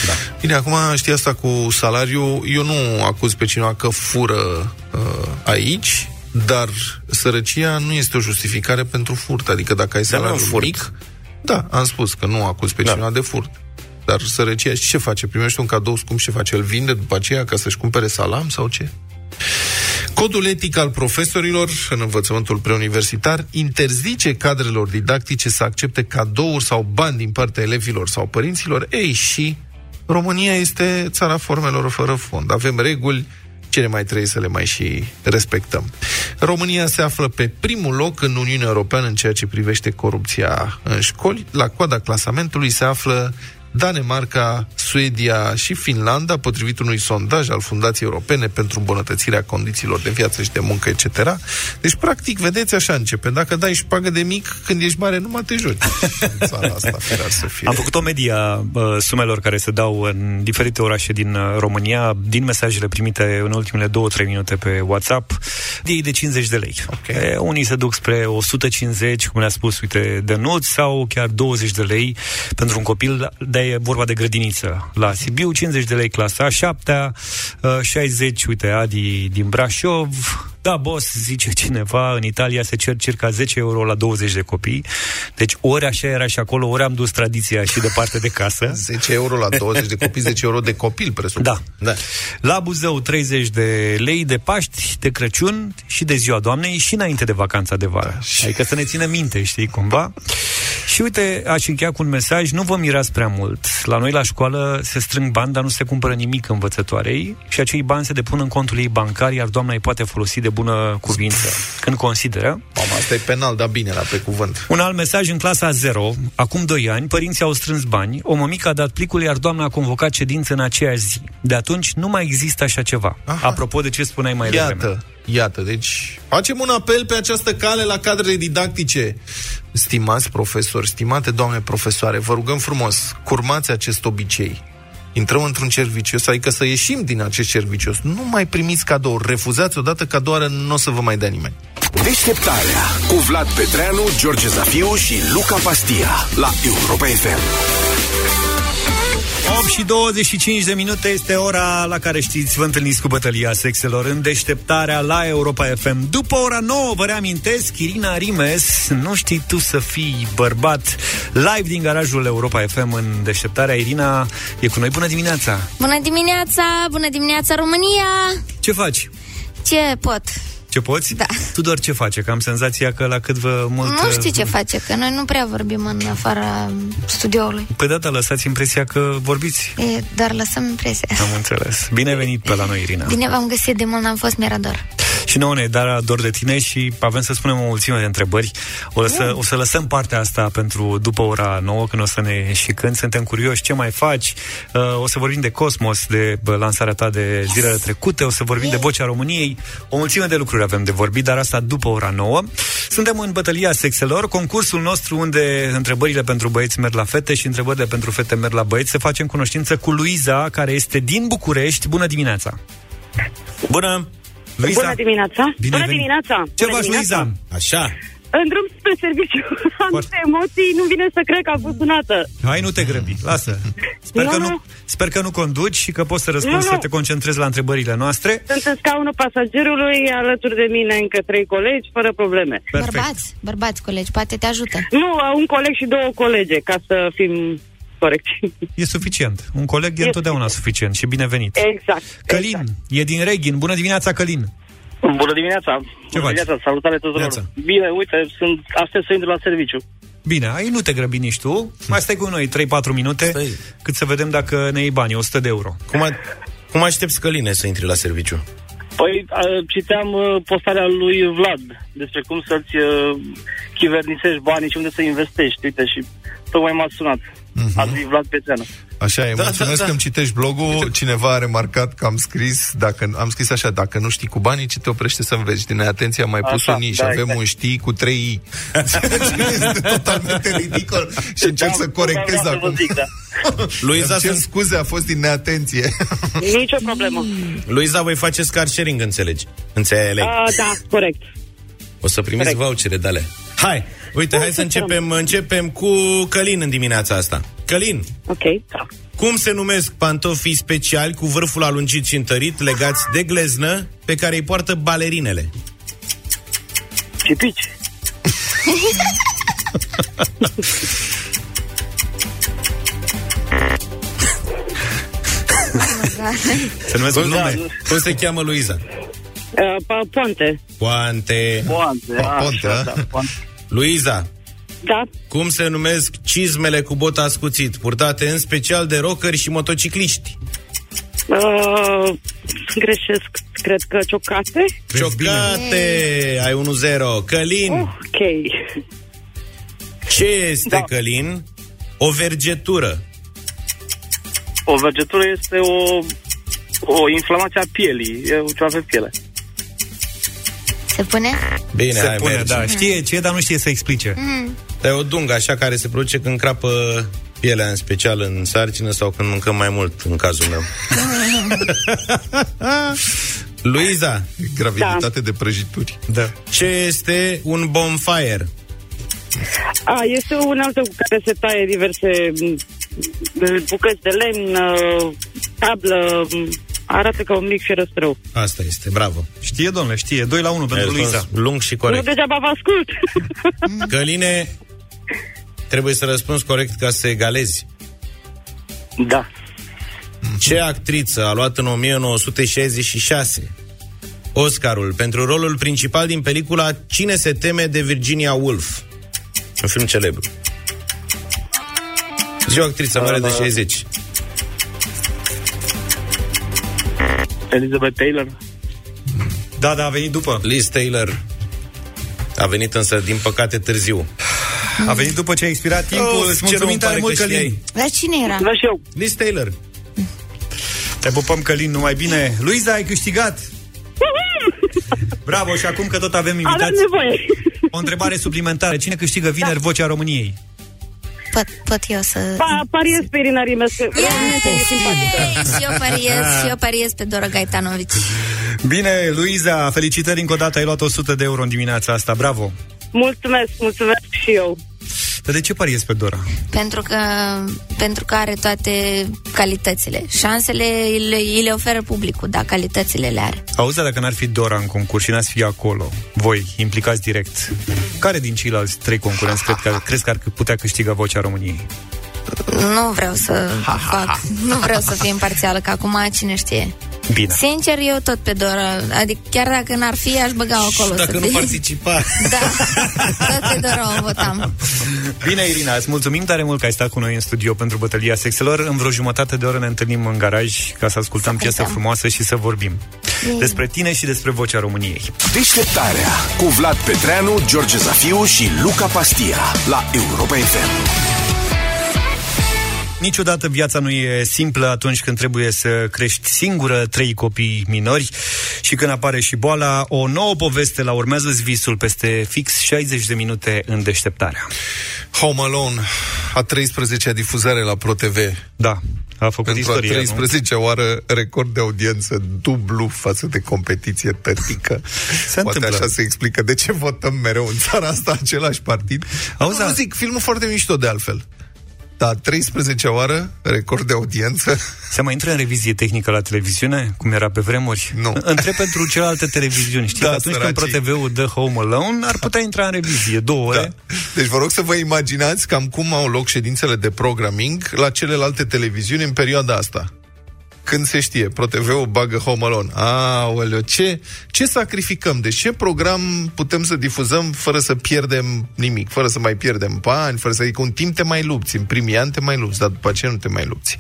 [SPEAKER 4] Da. Bine, acum știi asta cu salariu, eu nu acuz pe cineva că fură uh, aici, dar sărăcia nu este o justificare pentru furt. Adică dacă ai salariu mic, da, am spus că nu acuz pe da. cineva de furt. Dar sărăcia, ce face? Primește un cadou scump și ce face? Îl vinde după aceea ca să-și cumpere salam sau ce? Codul etic al profesorilor în învățământul preuniversitar interzice cadrelor didactice să accepte cadouri sau bani din partea elevilor sau părinților. Ei, și România este țara formelor fără fond. Avem reguli cele mai trebuie să le mai și respectăm. România se află pe primul loc în Uniunea Europeană în ceea ce privește corupția în școli. La coada clasamentului se află Danemarca, Suedia și Finlanda, potrivit unui sondaj al Fundației Europene pentru îmbunătățirea condițiilor de viață și de muncă, etc. Deci, practic, vedeți, așa începe. Dacă dai șpagă de mic, când ești mare, nu mai te joci. În țara asta, firar să fie.
[SPEAKER 3] Am făcut o media uh, sumelor care se dau în diferite orașe din uh, România, din mesajele primite în ultimele 2-3 minute pe WhatsApp, de de 50 de lei.
[SPEAKER 4] Ok.
[SPEAKER 3] E, unii se duc spre 150, cum le-a spus, uite, de nuți, sau chiar 20 de lei pentru un copil, de e vorba de grădiniță. La Sibiu, 50 de lei clasa a 7 60, uite, Adi din Brașov, da, boss, zice cineva, în Italia se cer circa 10 euro la 20 de copii. Deci ori așa era și acolo, ori am dus tradiția și departe de casă.
[SPEAKER 4] 10 euro la 20 de copii, 10 euro de copil, presupun.
[SPEAKER 3] Da.
[SPEAKER 2] Da.
[SPEAKER 3] La Buzău 30 de lei de Paști, de Crăciun și de Ziua Doamnei și înainte de vacanța de vară.
[SPEAKER 4] și-
[SPEAKER 3] Adică să ne țină minte, știi, cumva. Și uite, aș încheia cu un mesaj, nu vă mirați prea mult. La noi la școală se strâng bani, dar nu se cumpără nimic învățătoarei și acei bani se depun în contul ei bancar, iar doamna îi poate folosi de bună cuvință. Când consideră,
[SPEAKER 4] Mamă, asta e penal, dar bine, la pe cuvânt.
[SPEAKER 3] un alt mesaj în clasa 0. Acum 2 ani, părinții au strâns bani, o mămică a dat plicul, iar doamna a convocat ședință în aceeași zi. De atunci nu mai există așa ceva.
[SPEAKER 4] Aha.
[SPEAKER 3] Apropo de ce spuneai mai devreme.
[SPEAKER 4] Iată, iată, deci facem un apel pe această cale la cadrele didactice. Stimați profesori, stimate doamne profesoare, vă rugăm frumos, curmați acest obicei. Intrăm într-un cer vicios, adică să ieșim din acest cer vicios. Nu mai primiți cadouri, refuzați odată cadoară, nu o să vă mai dea nimeni.
[SPEAKER 1] Deșteptarea cu Vlad Petreanu, George Zafiu și Luca Pastia la Europa FM.
[SPEAKER 3] 8 și 25 de minute este ora la care știți, vă întâlniți cu bătălia sexelor în deșteptarea la Europa FM. După ora 9, vă reamintesc, Irina Rimes, nu știi tu să fii bărbat, live din garajul Europa FM în deșteptarea. Irina e cu noi. Bună dimineața!
[SPEAKER 9] Bună dimineața, bună dimineața România!
[SPEAKER 3] Ce faci?
[SPEAKER 9] Ce pot?
[SPEAKER 3] Ce poți?
[SPEAKER 9] Da.
[SPEAKER 3] Tudor ce face? Că am senzația că la cât vă mult...
[SPEAKER 9] Nu știu ce face, că noi nu prea vorbim în afara studioului.
[SPEAKER 3] Pe data lăsați impresia că vorbiți.
[SPEAKER 9] E, dar lăsăm impresia.
[SPEAKER 3] Am înțeles. Bine venit pe la noi, Irina.
[SPEAKER 9] Bine v-am găsit, de mult n-am fost, mi-era dor.
[SPEAKER 3] Și nouă ne dar dor de tine și avem să spunem o mulțime de întrebări. O, lăsă, o să lăsăm partea asta pentru după ora 9, când o să ne și când. Suntem curioși ce mai faci. Uh, o să vorbim de Cosmos, de bă, lansarea ta de zilele trecute, o să vorbim de Vocea României. O mulțime de lucruri avem de vorbit, dar asta după ora 9. Suntem în bătălia sexelor, concursul nostru unde întrebările pentru băieți merg la fete și întrebările pentru fete merg la băieți. Să facem cunoștință cu Luiza, care este din București. Bună dimineața!
[SPEAKER 2] Bună!
[SPEAKER 3] Luiza,
[SPEAKER 7] Bună dimineața!
[SPEAKER 3] Bine
[SPEAKER 7] Bună
[SPEAKER 3] venit.
[SPEAKER 7] dimineața!
[SPEAKER 3] ce
[SPEAKER 7] Bună
[SPEAKER 3] faci,
[SPEAKER 7] dimineața.
[SPEAKER 3] Luiza?
[SPEAKER 2] Așa.
[SPEAKER 7] În drum spre serviciu. Am
[SPEAKER 3] Foarte-
[SPEAKER 7] niște emoții, nu vine să cred că am fost sunată.
[SPEAKER 3] Hai, nu te grăbi, lasă. Sper,
[SPEAKER 7] Nu,
[SPEAKER 3] că nu,
[SPEAKER 7] nu.
[SPEAKER 3] sper că nu conduci și că poți să răspunzi,
[SPEAKER 7] Nu,
[SPEAKER 3] să
[SPEAKER 7] nu.
[SPEAKER 3] te concentrezi la întrebările noastre.
[SPEAKER 7] Sunt în scaunul pasagerului, alături de mine încă trei colegi, fără probleme.
[SPEAKER 3] Perfect.
[SPEAKER 9] Bărbați, bărbați colegi, poate te ajută.
[SPEAKER 7] Nu, un coleg și două colege, ca să fim corecți.
[SPEAKER 3] E suficient. Un coleg e,
[SPEAKER 7] E
[SPEAKER 3] întotdeauna suficient și binevenit.
[SPEAKER 7] Exact.
[SPEAKER 3] Călin,
[SPEAKER 7] exact.
[SPEAKER 3] e din Reghin. Bună dimineața, Călin.
[SPEAKER 10] Bună dimineața!
[SPEAKER 3] Ce
[SPEAKER 10] Bună
[SPEAKER 3] faci?
[SPEAKER 10] dimineața, salutare tuturor!
[SPEAKER 2] Neața.
[SPEAKER 10] Bine, uite, sunt aștept să intru la serviciu.
[SPEAKER 3] Bine, ai nu te grăbi nici tu. Mai stai cu noi 3-4 minute,
[SPEAKER 2] Stai.
[SPEAKER 3] cât să vedem dacă ne iei banii, 100 de euro.
[SPEAKER 2] Cum, a, cum aștepți, Căline, să intri la serviciu?
[SPEAKER 10] Păi, a, citeam uh, postarea lui Vlad despre cum să-ți uh, chivernisești banii și unde să investești. Uite, și tocmai m-a sunat. Uh-huh. Ați zis Vlad Petreanu.
[SPEAKER 4] Așa e,
[SPEAKER 2] Da,
[SPEAKER 4] mulțumesc
[SPEAKER 2] da, da.
[SPEAKER 4] că îmi citești blogul. Cineva a remarcat că am scris, dacă am scris așa, dacă nu știi cu banii, ce te oprește să înveți? Din neatenție am mai pus
[SPEAKER 10] Așa,
[SPEAKER 4] un i și
[SPEAKER 10] da,
[SPEAKER 4] avem
[SPEAKER 10] exact.
[SPEAKER 4] un știi cu trei i. este totalmente ridicol și încerc
[SPEAKER 10] Da,
[SPEAKER 4] să corectez
[SPEAKER 10] vreau să vă
[SPEAKER 4] acum.
[SPEAKER 10] zic, da.
[SPEAKER 2] Luiza,
[SPEAKER 4] Îmi cer
[SPEAKER 2] sunt,
[SPEAKER 4] scuze, a fost din neatenție.
[SPEAKER 7] Nicio problemă.
[SPEAKER 2] Luiza, voi faceți car sharing, înțelegi? Înțeleg.
[SPEAKER 7] A, da, corect.
[SPEAKER 2] O să primiți
[SPEAKER 7] corect.
[SPEAKER 2] vouchere de alea. Hai, uite, hai să începem, începem cu Călin în dimineața asta. Călin,
[SPEAKER 7] Ok. Da.
[SPEAKER 2] cum se numesc pantofii speciali cu vârful alungit și întărit, legați de gleznă, pe care îi poartă balerinele?
[SPEAKER 10] Cipici.
[SPEAKER 3] Se numesc un
[SPEAKER 2] Cum,
[SPEAKER 3] nume.
[SPEAKER 2] cum se cheamă Luiza?
[SPEAKER 7] Uh, pa- poante.
[SPEAKER 2] Poante.
[SPEAKER 10] Poante.
[SPEAKER 4] Poante,
[SPEAKER 10] așa,
[SPEAKER 4] da?
[SPEAKER 10] da, poante.
[SPEAKER 2] Luiza,
[SPEAKER 7] Da.
[SPEAKER 2] cum se numesc cizmele cu bot ascuțit, purtate în special de rockeri și motocicliști?
[SPEAKER 7] Uh, greșesc, cred că ciocate.
[SPEAKER 2] Ciocate! Ai 1-0. Călin,
[SPEAKER 7] Ok.
[SPEAKER 2] ce este
[SPEAKER 10] Da.
[SPEAKER 2] Călin? O vergetură.
[SPEAKER 10] O vergetură este o, o inflamație a pielii. E ceva pe piele.
[SPEAKER 9] Se pune?
[SPEAKER 2] Bine,
[SPEAKER 3] Se
[SPEAKER 2] hai,
[SPEAKER 3] pune,
[SPEAKER 2] merge.
[SPEAKER 3] da. Știe ce, dar nu știe să explice.
[SPEAKER 2] E o dungă așa care se produce când crapă pielea în special în sarcină sau când mâncăm mai mult, în cazul meu. Luiza,
[SPEAKER 4] Graviditate de prăjituri.
[SPEAKER 3] Da.
[SPEAKER 2] ce este un bonfire?
[SPEAKER 7] A, este o unealtă cu care se taie diverse m, bucăți de lemn, uh, tablă, m, arată ca un mic ferăstrău.
[SPEAKER 2] Asta este, bravo.
[SPEAKER 3] Știe, domnule, știe. 2 la 1
[SPEAKER 2] Ai
[SPEAKER 3] pentru
[SPEAKER 2] răspuns
[SPEAKER 3] Luiza.
[SPEAKER 2] lung și
[SPEAKER 7] Nu
[SPEAKER 2] corect.
[SPEAKER 7] degeaba vă ascult.
[SPEAKER 2] Căline, trebuie să răspunzi corect ca să egalezi.
[SPEAKER 10] Da.
[SPEAKER 2] Ce actriță a luat în 1966 Oscarul pentru rolul principal din pelicula Cine se teme de Virginia Woolf? Un film celebru. Zi o actriță mare de 60.
[SPEAKER 10] Elizabeth Taylor.
[SPEAKER 3] Da, da, a venit după.
[SPEAKER 2] Liz Taylor a venit însă, din păcate, târziu.
[SPEAKER 3] A venit după ce a expirat timpul.
[SPEAKER 2] Oh,
[SPEAKER 3] Îți
[SPEAKER 2] ce
[SPEAKER 3] mulțumim
[SPEAKER 2] rău
[SPEAKER 3] tare
[SPEAKER 2] îmi
[SPEAKER 3] mult,
[SPEAKER 2] pare că
[SPEAKER 3] Călin.
[SPEAKER 2] știai.
[SPEAKER 9] La cine era?
[SPEAKER 10] Da și eu.
[SPEAKER 2] Liz Taylor.
[SPEAKER 3] Te pupăm, Călin, numai bine. Luiza, ai câștigat. Bravo, și acum că tot avem
[SPEAKER 7] Avem
[SPEAKER 3] invitați,
[SPEAKER 7] nevoie.
[SPEAKER 3] o întrebare suplimentară. Cine câștigă vineri Vocea României?
[SPEAKER 9] Pot, pot eu să...
[SPEAKER 7] Pa, pariez pe Irina Rimescu. Realmente e simpatică.
[SPEAKER 9] Yay! Și eu pariez, și eu pariez pe Dora Gaetanovici.
[SPEAKER 3] Bine, Luiza, felicitări încă o dată. Ai luat 100 de euro în dimineața asta. Bravo.
[SPEAKER 7] Mulțumesc, mulțumesc și eu.
[SPEAKER 3] Dar de ce pariezi pe Dora?
[SPEAKER 9] Pentru că, pentru că are toate calitățile. Șansele îi le, îi le oferă publicul, da, calitățile le are.
[SPEAKER 3] Auzi, dar dacă n-ar fi Dora în concurs și n-ați fi acolo, voi, implicați direct, care din ceilalți trei concurenți cred că, crezi că ar putea câștiga Vocea României?
[SPEAKER 9] Nu vreau să fac, nu vreau să fiu imparțială, că acum cine știe.
[SPEAKER 3] Bine.
[SPEAKER 9] Sincer, eu tot pe Dora, adică chiar dacă n-ar fi, aș băga acolo.
[SPEAKER 2] Dacă
[SPEAKER 9] să
[SPEAKER 2] nu
[SPEAKER 9] fie.
[SPEAKER 2] participa.
[SPEAKER 9] Da, tot pe Dora o votam.
[SPEAKER 3] Bine, Irina, îți mulțumim tare mult că ai stat cu noi în studio pentru bătălia sexelor. În vreo jumătate de oră ne întâlnim în garaj ca să ascultăm piesă
[SPEAKER 9] cântăm.
[SPEAKER 3] frumoasă și să vorbim
[SPEAKER 9] Bine.
[SPEAKER 3] despre tine și despre vocea României.
[SPEAKER 1] Deșteptarea cu Vlad Petreanu, George Zafiu și Luca Pastia la Europa FM.
[SPEAKER 3] Niciodată viața nu e simplă atunci când trebuie să crești singură trei copii minori și când apare și boala. O nouă poveste la urmează visul peste fix 60 de minute în deșteptarea.
[SPEAKER 4] Home Alone, a 13-a difuzare la ProTV.
[SPEAKER 3] Da, a făcut
[SPEAKER 4] Pentru a
[SPEAKER 3] istorie, nu?
[SPEAKER 4] 13-a oară record de audiență dublu față de competiție tătică.
[SPEAKER 3] Se
[SPEAKER 4] Poate
[SPEAKER 3] întâmplă.
[SPEAKER 4] așa se explică de ce votăm mereu în țara asta același partid.
[SPEAKER 3] Auzi,
[SPEAKER 4] nu,
[SPEAKER 3] da.
[SPEAKER 4] zic, filmul foarte mișto de altfel. Da, 13-a oară, record de audiență.
[SPEAKER 3] Se mai intră în revizie tehnică la televiziune, cum era pe vremuri?
[SPEAKER 4] Nu.
[SPEAKER 3] Întreb pentru celelalte televiziuni. Știi
[SPEAKER 4] Da,
[SPEAKER 3] că atunci când
[SPEAKER 4] săracii.
[SPEAKER 3] ProTV-ul dă Home Alone, ar putea intra în revizie două ore.
[SPEAKER 4] Da. Deci vă rog să vă imaginați cam cum au loc ședințele de programming la celelalte televiziuni în perioada asta. Când se știe, ProTV-ul bagă Home Alone. Aoleu, ce, ce sacrificăm? Deci ce program putem să difuzăm fără să pierdem nimic, fără să mai pierdem bani, fără să... Adică un timp te mai lupți, în primii ani te mai lupți, dar după aceea nu te mai lupți.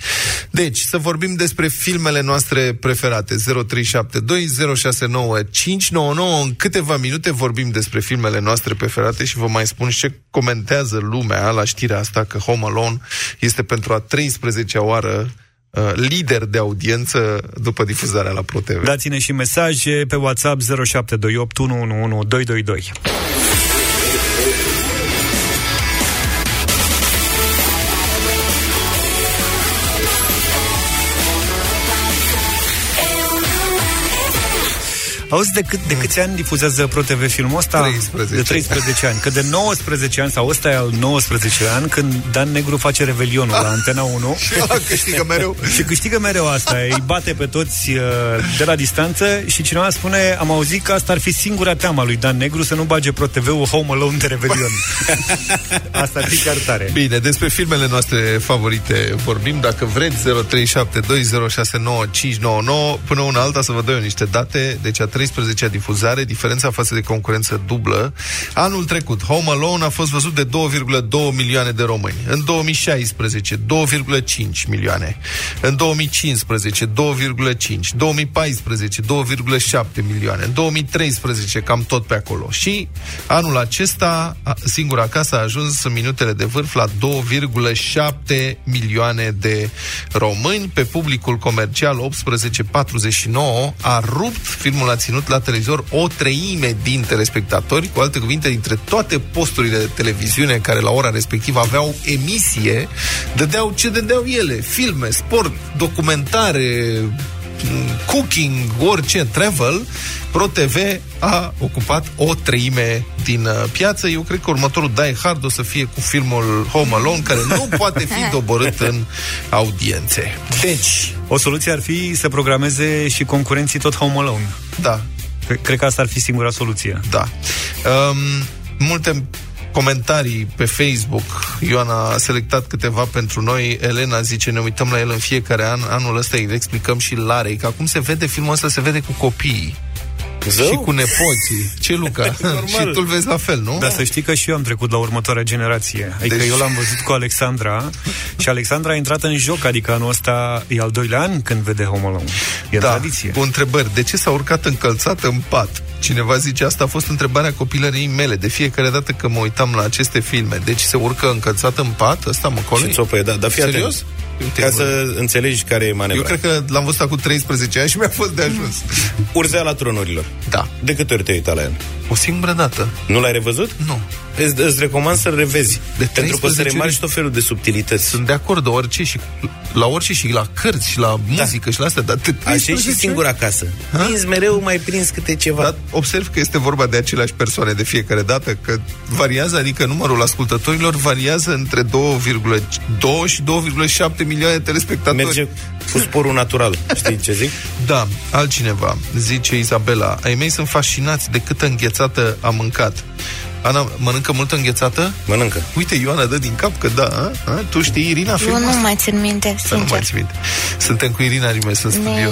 [SPEAKER 4] Deci, să vorbim despre filmele noastre preferate. 0372069599. În câteva minute vorbim despre filmele noastre preferate și vă mai spun și ce comentează lumea la știrea asta că Home Alone este pentru a 13-a oară uh, lider de audiență după difuzarea la ProTV.
[SPEAKER 3] Dați-ne și mesaje pe WhatsApp 0728 111 222. Auzi, de, cât, de câți ani difuzează ProTV filmul ăsta?
[SPEAKER 4] 13.
[SPEAKER 3] De 13 ani. Că de 19 ani, sau ăsta e al 19 an, când Dan Negru face Revelionul la Antena 1.
[SPEAKER 4] Și ăla câștigă mereu.
[SPEAKER 3] Și câștigă mereu asta, îi bate pe toți uh, de la distanță și cineva spune, am auzit că asta ar fi singura teama lui Dan Negru să nu bage ProTV-ul Home Alone de Revelion. asta ar fi chiar tare.
[SPEAKER 4] Bine, despre filmele noastre favorite vorbim. Dacă vreți, 0372069599 până una alta să vă dau eu niște date. Deci a 13-a difuzare, diferența față de concurență dublă. Anul trecut, Home Alone a fost văzut de 2,2 milioane de români. În 2016, 2,5 milioane. În 2015, 2,5. 2014, 2,7 milioane. În 2013, cam tot pe acolo. Și anul acesta, a- singura casă a ajuns în minutele de vârf la 2,7 milioane de români. Pe publicul comercial 18-49 a rupt, filmul a ținut la televizor o treime din telespectatori, cu alte cuvinte, dintre toate posturile de televiziune care la ora respectivă aveau emisie, dădeau ce dădeau ele, filme, sport, documentare, m, cooking, orice, travel, ProTV a ocupat o treime din uh, piață. Eu cred că următorul Die Hard o să fie cu filmul Home Alone, care nu poate fi doborât în audiențe. Deci,
[SPEAKER 3] O soluție ar fi să programeze și concurenții tot Home Alone.
[SPEAKER 4] da,
[SPEAKER 3] Cre- Cred că asta ar fi singura soluție.
[SPEAKER 4] Da. Um, multe comentarii pe Facebook. Ioana a selectat câteva pentru noi. Elena zice, ne uităm la el în fiecare an. Anul ăsta îi explicăm și Larei că acum se vede filmul ăsta, se vede cu copiii.
[SPEAKER 2] Zău?
[SPEAKER 4] Și cu nepoții. Ce, Luca? și tu-l vezi la fel, nu?
[SPEAKER 3] Dar să știi că și eu am trecut la următoarea generație. Adică
[SPEAKER 4] Deci-
[SPEAKER 3] eu l-am văzut cu Alexandra și Alexandra a intrat în joc, adică anul ăsta e al doilea an când vede Home Alone. E
[SPEAKER 4] da,
[SPEAKER 3] tradiție.
[SPEAKER 4] cu întrebări. De ce s-a urcat încălțat în pat? Cineva zice, asta a fost întrebarea copilăriei mele. De fiecare dată când mă uitam la aceste filme. Deci se urcă încălțat în pat? Ăsta mă
[SPEAKER 2] Și țopăie, da, dar fii atent.
[SPEAKER 4] Serios? Uite,
[SPEAKER 2] Ca
[SPEAKER 4] bă.
[SPEAKER 2] să înțelegi care e manevra.
[SPEAKER 4] Eu cred că l-am văzut acum 13 ani și mi-a fost de ajuns.
[SPEAKER 2] Urzeala tronurilor.
[SPEAKER 4] Da.
[SPEAKER 2] De câte ori te-ai uitat la el?
[SPEAKER 4] O singură dată.
[SPEAKER 2] Nu l-ai revăzut?
[SPEAKER 4] Nu.
[SPEAKER 2] Îți, îți recomand să-l revezi.
[SPEAKER 4] De
[SPEAKER 2] pentru că o să
[SPEAKER 4] 13
[SPEAKER 2] remarci
[SPEAKER 4] ori?
[SPEAKER 2] tot felul de subtilități.
[SPEAKER 4] Sunt de acord de orice și la orice și la cărți și la muzică și la astea, dar de
[SPEAKER 2] Așa e
[SPEAKER 4] 13
[SPEAKER 2] și singur acasă. Prins mereu mai prins câte ceva.
[SPEAKER 4] Dar observ că este vorba de aceleași persoane de fiecare dată, că variază, adică numărul ascultătorilor variază între 2,2 și 2,7 milioane de telespectatori.
[SPEAKER 2] Merge cu sporul natural. Știi ce zic?
[SPEAKER 4] Da, altcineva, zice Izabela, ai mei sunt fascinați de câtă înghețată am mâncat. Ana, mănâncă multă înghețată?
[SPEAKER 2] Mănâncă.
[SPEAKER 4] Uite, Ioana dă din cap că da, a? A? tu știi Irina
[SPEAKER 9] Eu
[SPEAKER 4] filmul
[SPEAKER 9] nu
[SPEAKER 4] ăsta?
[SPEAKER 9] mai țin minte,
[SPEAKER 4] Să nu mai
[SPEAKER 9] sincer.
[SPEAKER 4] ții minte. Suntem cu Irina Rimes în studio.
[SPEAKER 9] Ne-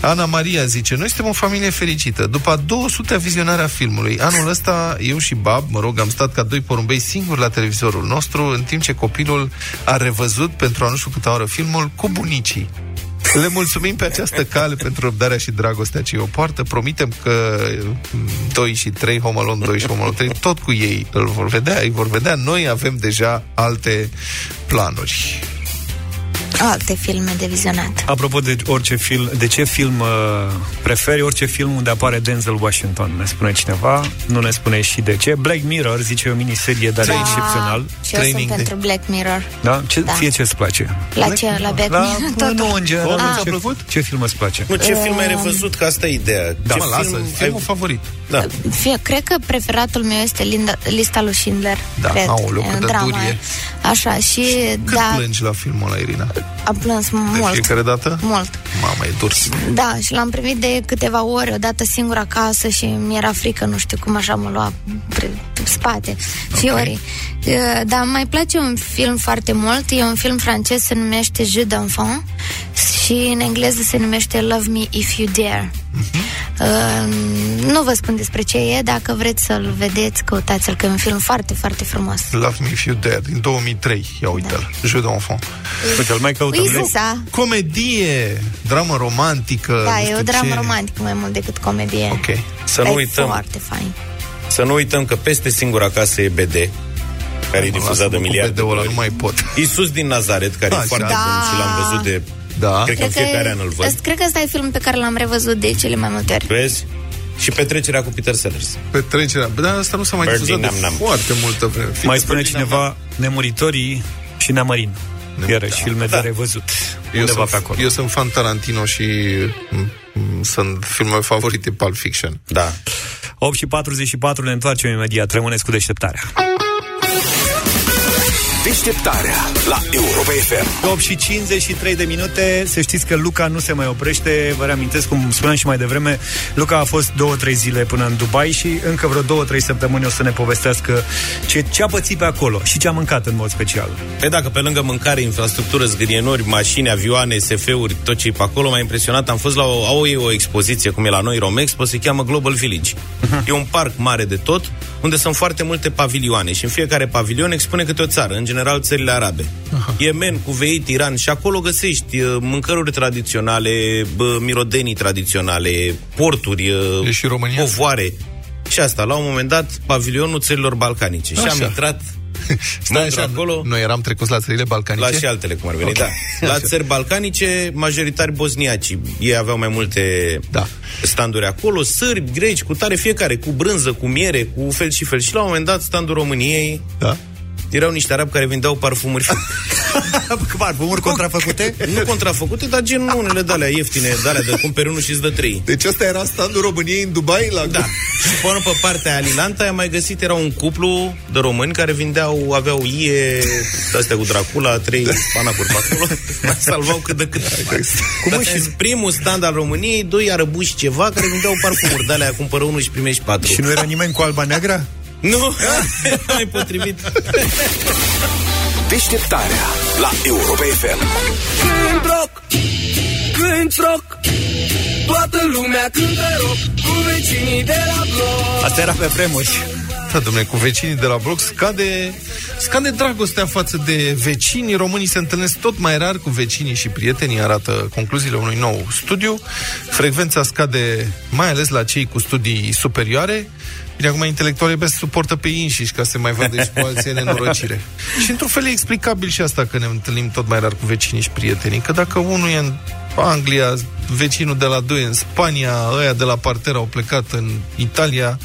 [SPEAKER 4] Ana Maria zice, noi suntem o familie fericită. După a 200 vizionarea filmului, anul ăsta eu și Bab, mă rog, am stat ca doi porumbei singuri la televizorul nostru, în timp ce copilul a revăzut pentru a nu știu câta oră filmul cu bunicii. Le mulțumim pe această cale pentru răbdarea și dragostea ce o poartă. Promitem că 2 și 3, Home Alone 2 și Home Alone 3, tot cu ei îl vor vedea, îi vor vedea. Noi avem deja alte planuri.
[SPEAKER 9] Alte filme de vizionat.
[SPEAKER 3] Apropo de orice film, de ce film uh, preferi orice film unde apare Denzel Washington? Ne spune cineva, nu ne spune și de ce. Black Mirror, zice o miniserie, dar
[SPEAKER 9] Da.
[SPEAKER 3] e excepțional.
[SPEAKER 9] Și eu sunt
[SPEAKER 4] Training
[SPEAKER 9] pentru Black Mirror.
[SPEAKER 3] Da? Ce,
[SPEAKER 9] Da.
[SPEAKER 3] Ție ce-ți place?
[SPEAKER 9] La ce? La Black
[SPEAKER 3] La,
[SPEAKER 9] Mirror?
[SPEAKER 3] nu,
[SPEAKER 9] Tot.
[SPEAKER 3] nu, în general.
[SPEAKER 9] Ah.
[SPEAKER 3] Ce, ce film îți place?
[SPEAKER 2] Nu, ce film ai revăzut? Că asta e ideea.
[SPEAKER 4] Da,
[SPEAKER 2] ce
[SPEAKER 4] mă, lasă, filmul favorit.
[SPEAKER 2] Da.
[SPEAKER 9] Fie, cred că preferatul meu este Linda, lista lui Schindler.
[SPEAKER 4] Da,
[SPEAKER 9] cred.
[SPEAKER 4] aoleu,
[SPEAKER 9] E
[SPEAKER 4] cât
[SPEAKER 9] un
[SPEAKER 4] de
[SPEAKER 9] drama.
[SPEAKER 4] dur e.
[SPEAKER 9] Așa, și
[SPEAKER 4] Cât
[SPEAKER 9] da,
[SPEAKER 4] plângi la filmul ăla, Irina?
[SPEAKER 9] Am plâns
[SPEAKER 4] De
[SPEAKER 9] mult.
[SPEAKER 4] fiecare dată?
[SPEAKER 9] Mult.
[SPEAKER 4] Mamă, e dur.
[SPEAKER 9] Da, și l-am primit de câteva ori, odată singur acasă și mi-era frică, nu știu cum așa mă lua pre, spate, fiorii. Uh, Dar mai place un film foarte mult, e un film francez, se numește Jeu d'enfant și în engleză se numește Love Me If You Dare. Uh, nu vă spun despre ce e, dacă vreți să-l vedeți, căutați-l, că e un film foarte, foarte frumos.
[SPEAKER 4] Love Me If You Dare, din 2003. Ia uite-l. Jeu d'enfant.
[SPEAKER 3] Uite, îl mai căutăm.
[SPEAKER 9] Păi,
[SPEAKER 3] Lei.
[SPEAKER 9] sa.
[SPEAKER 4] Comedie, dramă romantică.
[SPEAKER 9] Da,
[SPEAKER 4] nu
[SPEAKER 9] e
[SPEAKER 4] știu
[SPEAKER 9] o dramă
[SPEAKER 4] ce.
[SPEAKER 9] romantică mai mult decât comedie.
[SPEAKER 4] Ok.
[SPEAKER 2] Să nu
[SPEAKER 9] Dar e
[SPEAKER 2] uităm,
[SPEAKER 9] foarte fain.
[SPEAKER 2] să nu uităm că peste singur acasă e BD, care e difuzat de miliarde de
[SPEAKER 4] ăla,
[SPEAKER 2] ori.
[SPEAKER 4] nu mai pot.
[SPEAKER 2] Iisus din Nazaret, care
[SPEAKER 4] Da,
[SPEAKER 2] e foarte
[SPEAKER 9] da.
[SPEAKER 2] bun și l-am văzut de...
[SPEAKER 4] Da.
[SPEAKER 2] Cred că în fiecare an îl văd.
[SPEAKER 9] ăsta- Cred că ăsta e filmul pe care l-am revăzut de cele mai multe ori.
[SPEAKER 2] Vezi? Și petrecerea cu Peter Sellers.
[SPEAKER 4] Petrecerea. Bă, Dar asta nu s-a mai
[SPEAKER 2] Birdie
[SPEAKER 4] difuzat de
[SPEAKER 2] Nam Nam.
[SPEAKER 4] foarte multă vreme. Fiindcă
[SPEAKER 3] Mai spune
[SPEAKER 4] Birdie Nam
[SPEAKER 3] cineva Nemuritorii și Neamărin. Iarăși filme de revăzut.
[SPEAKER 4] Eu
[SPEAKER 3] Undeva
[SPEAKER 4] sunt,
[SPEAKER 3] pe acolo.
[SPEAKER 4] eu sunt fan Tarantino și m, m, sunt filmele favorite Pulp Fiction.
[SPEAKER 2] Da.
[SPEAKER 3] 8 și 44 ne întoarcem imediat. Rămâneți cu deșteptarea.
[SPEAKER 1] Deșteptarea la Europa FM.
[SPEAKER 3] 8 și 53 de minute Să știți că Luca nu se mai oprește Vă reamintesc, cum spuneam și mai devreme Luca a fost 2-3 zile până în Dubai Și încă vreo 2-3 săptămâni o să ne povestească ce, ce a pățit pe acolo Și ce a mâncat în mod special
[SPEAKER 2] Păi dacă pe lângă mâncare, infrastructură, zgârienori, mașini, avioane, SF-uri, tot ce e pe acolo, m-a impresionat. Am fost la o, au ei o expoziție, cum e la noi, Romexpo, se cheamă Global Village. E un parc mare de tot, unde sunt foarte multe pavilioane și în fiecare pavilion expune câte o țară, în general țările arabe. Yemen, Kuwait, Iran și acolo găsești uh, mâncăruri tradiționale, bă, mirodenii tradiționale, porturi, uh,
[SPEAKER 4] E și România?
[SPEAKER 2] povoare. Și asta, la un moment dat, pavilionul țărilor balcanice. Și am
[SPEAKER 4] Așa.
[SPEAKER 2] intrat
[SPEAKER 4] Stai
[SPEAKER 2] Mândru
[SPEAKER 4] așa,
[SPEAKER 2] acolo.
[SPEAKER 4] Noi eram trecuți la țările balcanice?
[SPEAKER 2] La și altele, cum ar veni,
[SPEAKER 4] Ok.
[SPEAKER 2] da. La
[SPEAKER 4] Așa.
[SPEAKER 2] țări balcanice, majoritari bosniaci. Ei aveau mai multe
[SPEAKER 4] Da.
[SPEAKER 2] standuri acolo, sârbi, greci, cu tare fiecare, cu brânză, cu miere, cu fel și fel. Și la un moment dat, standul României,
[SPEAKER 4] Da.
[SPEAKER 2] Erau niște arabi care vindeau parfumuri
[SPEAKER 3] Parfumuri contrafăcute?
[SPEAKER 2] nu contrafăcute, dar gen unele de alea ieftine, de alea de cumperi unul și îți dă trei.
[SPEAKER 4] Deci asta era standul României în Dubai? La...
[SPEAKER 2] Da. Și până pe partea Alilanta ai mai găsit, era un cuplu de români care vindeau, aveau ie, astea cu Dracula, trei spanacuri pe acolo, mai salvau cât de cât. Cum Dar și primul stand al României, doi arăbuși ceva care vindeau parfumuri de alea, cumpără unul și primești patru.
[SPEAKER 3] Și nu era nimeni cu alba neagră?
[SPEAKER 2] Nu, mai potrivit.
[SPEAKER 1] Deșteptarea la Europa FM.
[SPEAKER 11] Când rock, când rock Toată lumea cântă rock Cu vecinii de la bloc
[SPEAKER 3] Asta era pe vremuri.
[SPEAKER 4] Da, domnule, cu vecinii de la bloc scade, scade dragostea față de vecini. Românii se întâlnesc tot mai rar cu vecinii și prietenii, arată concluziile unui nou studiu. Frecvența scade mai ales la cei cu studii superioare. Bine, acum intelectualii abia se suportă pe ei înșiși ca să se mai vadă și cu alții în nenorocire. Și într-un fel e explicabil și asta că ne întâlnim tot mai rar cu vecinii și prietenii. Că dacă unul e în Anglia, vecinul de la 2 în Spania, ăia de la parter au plecat în Italia,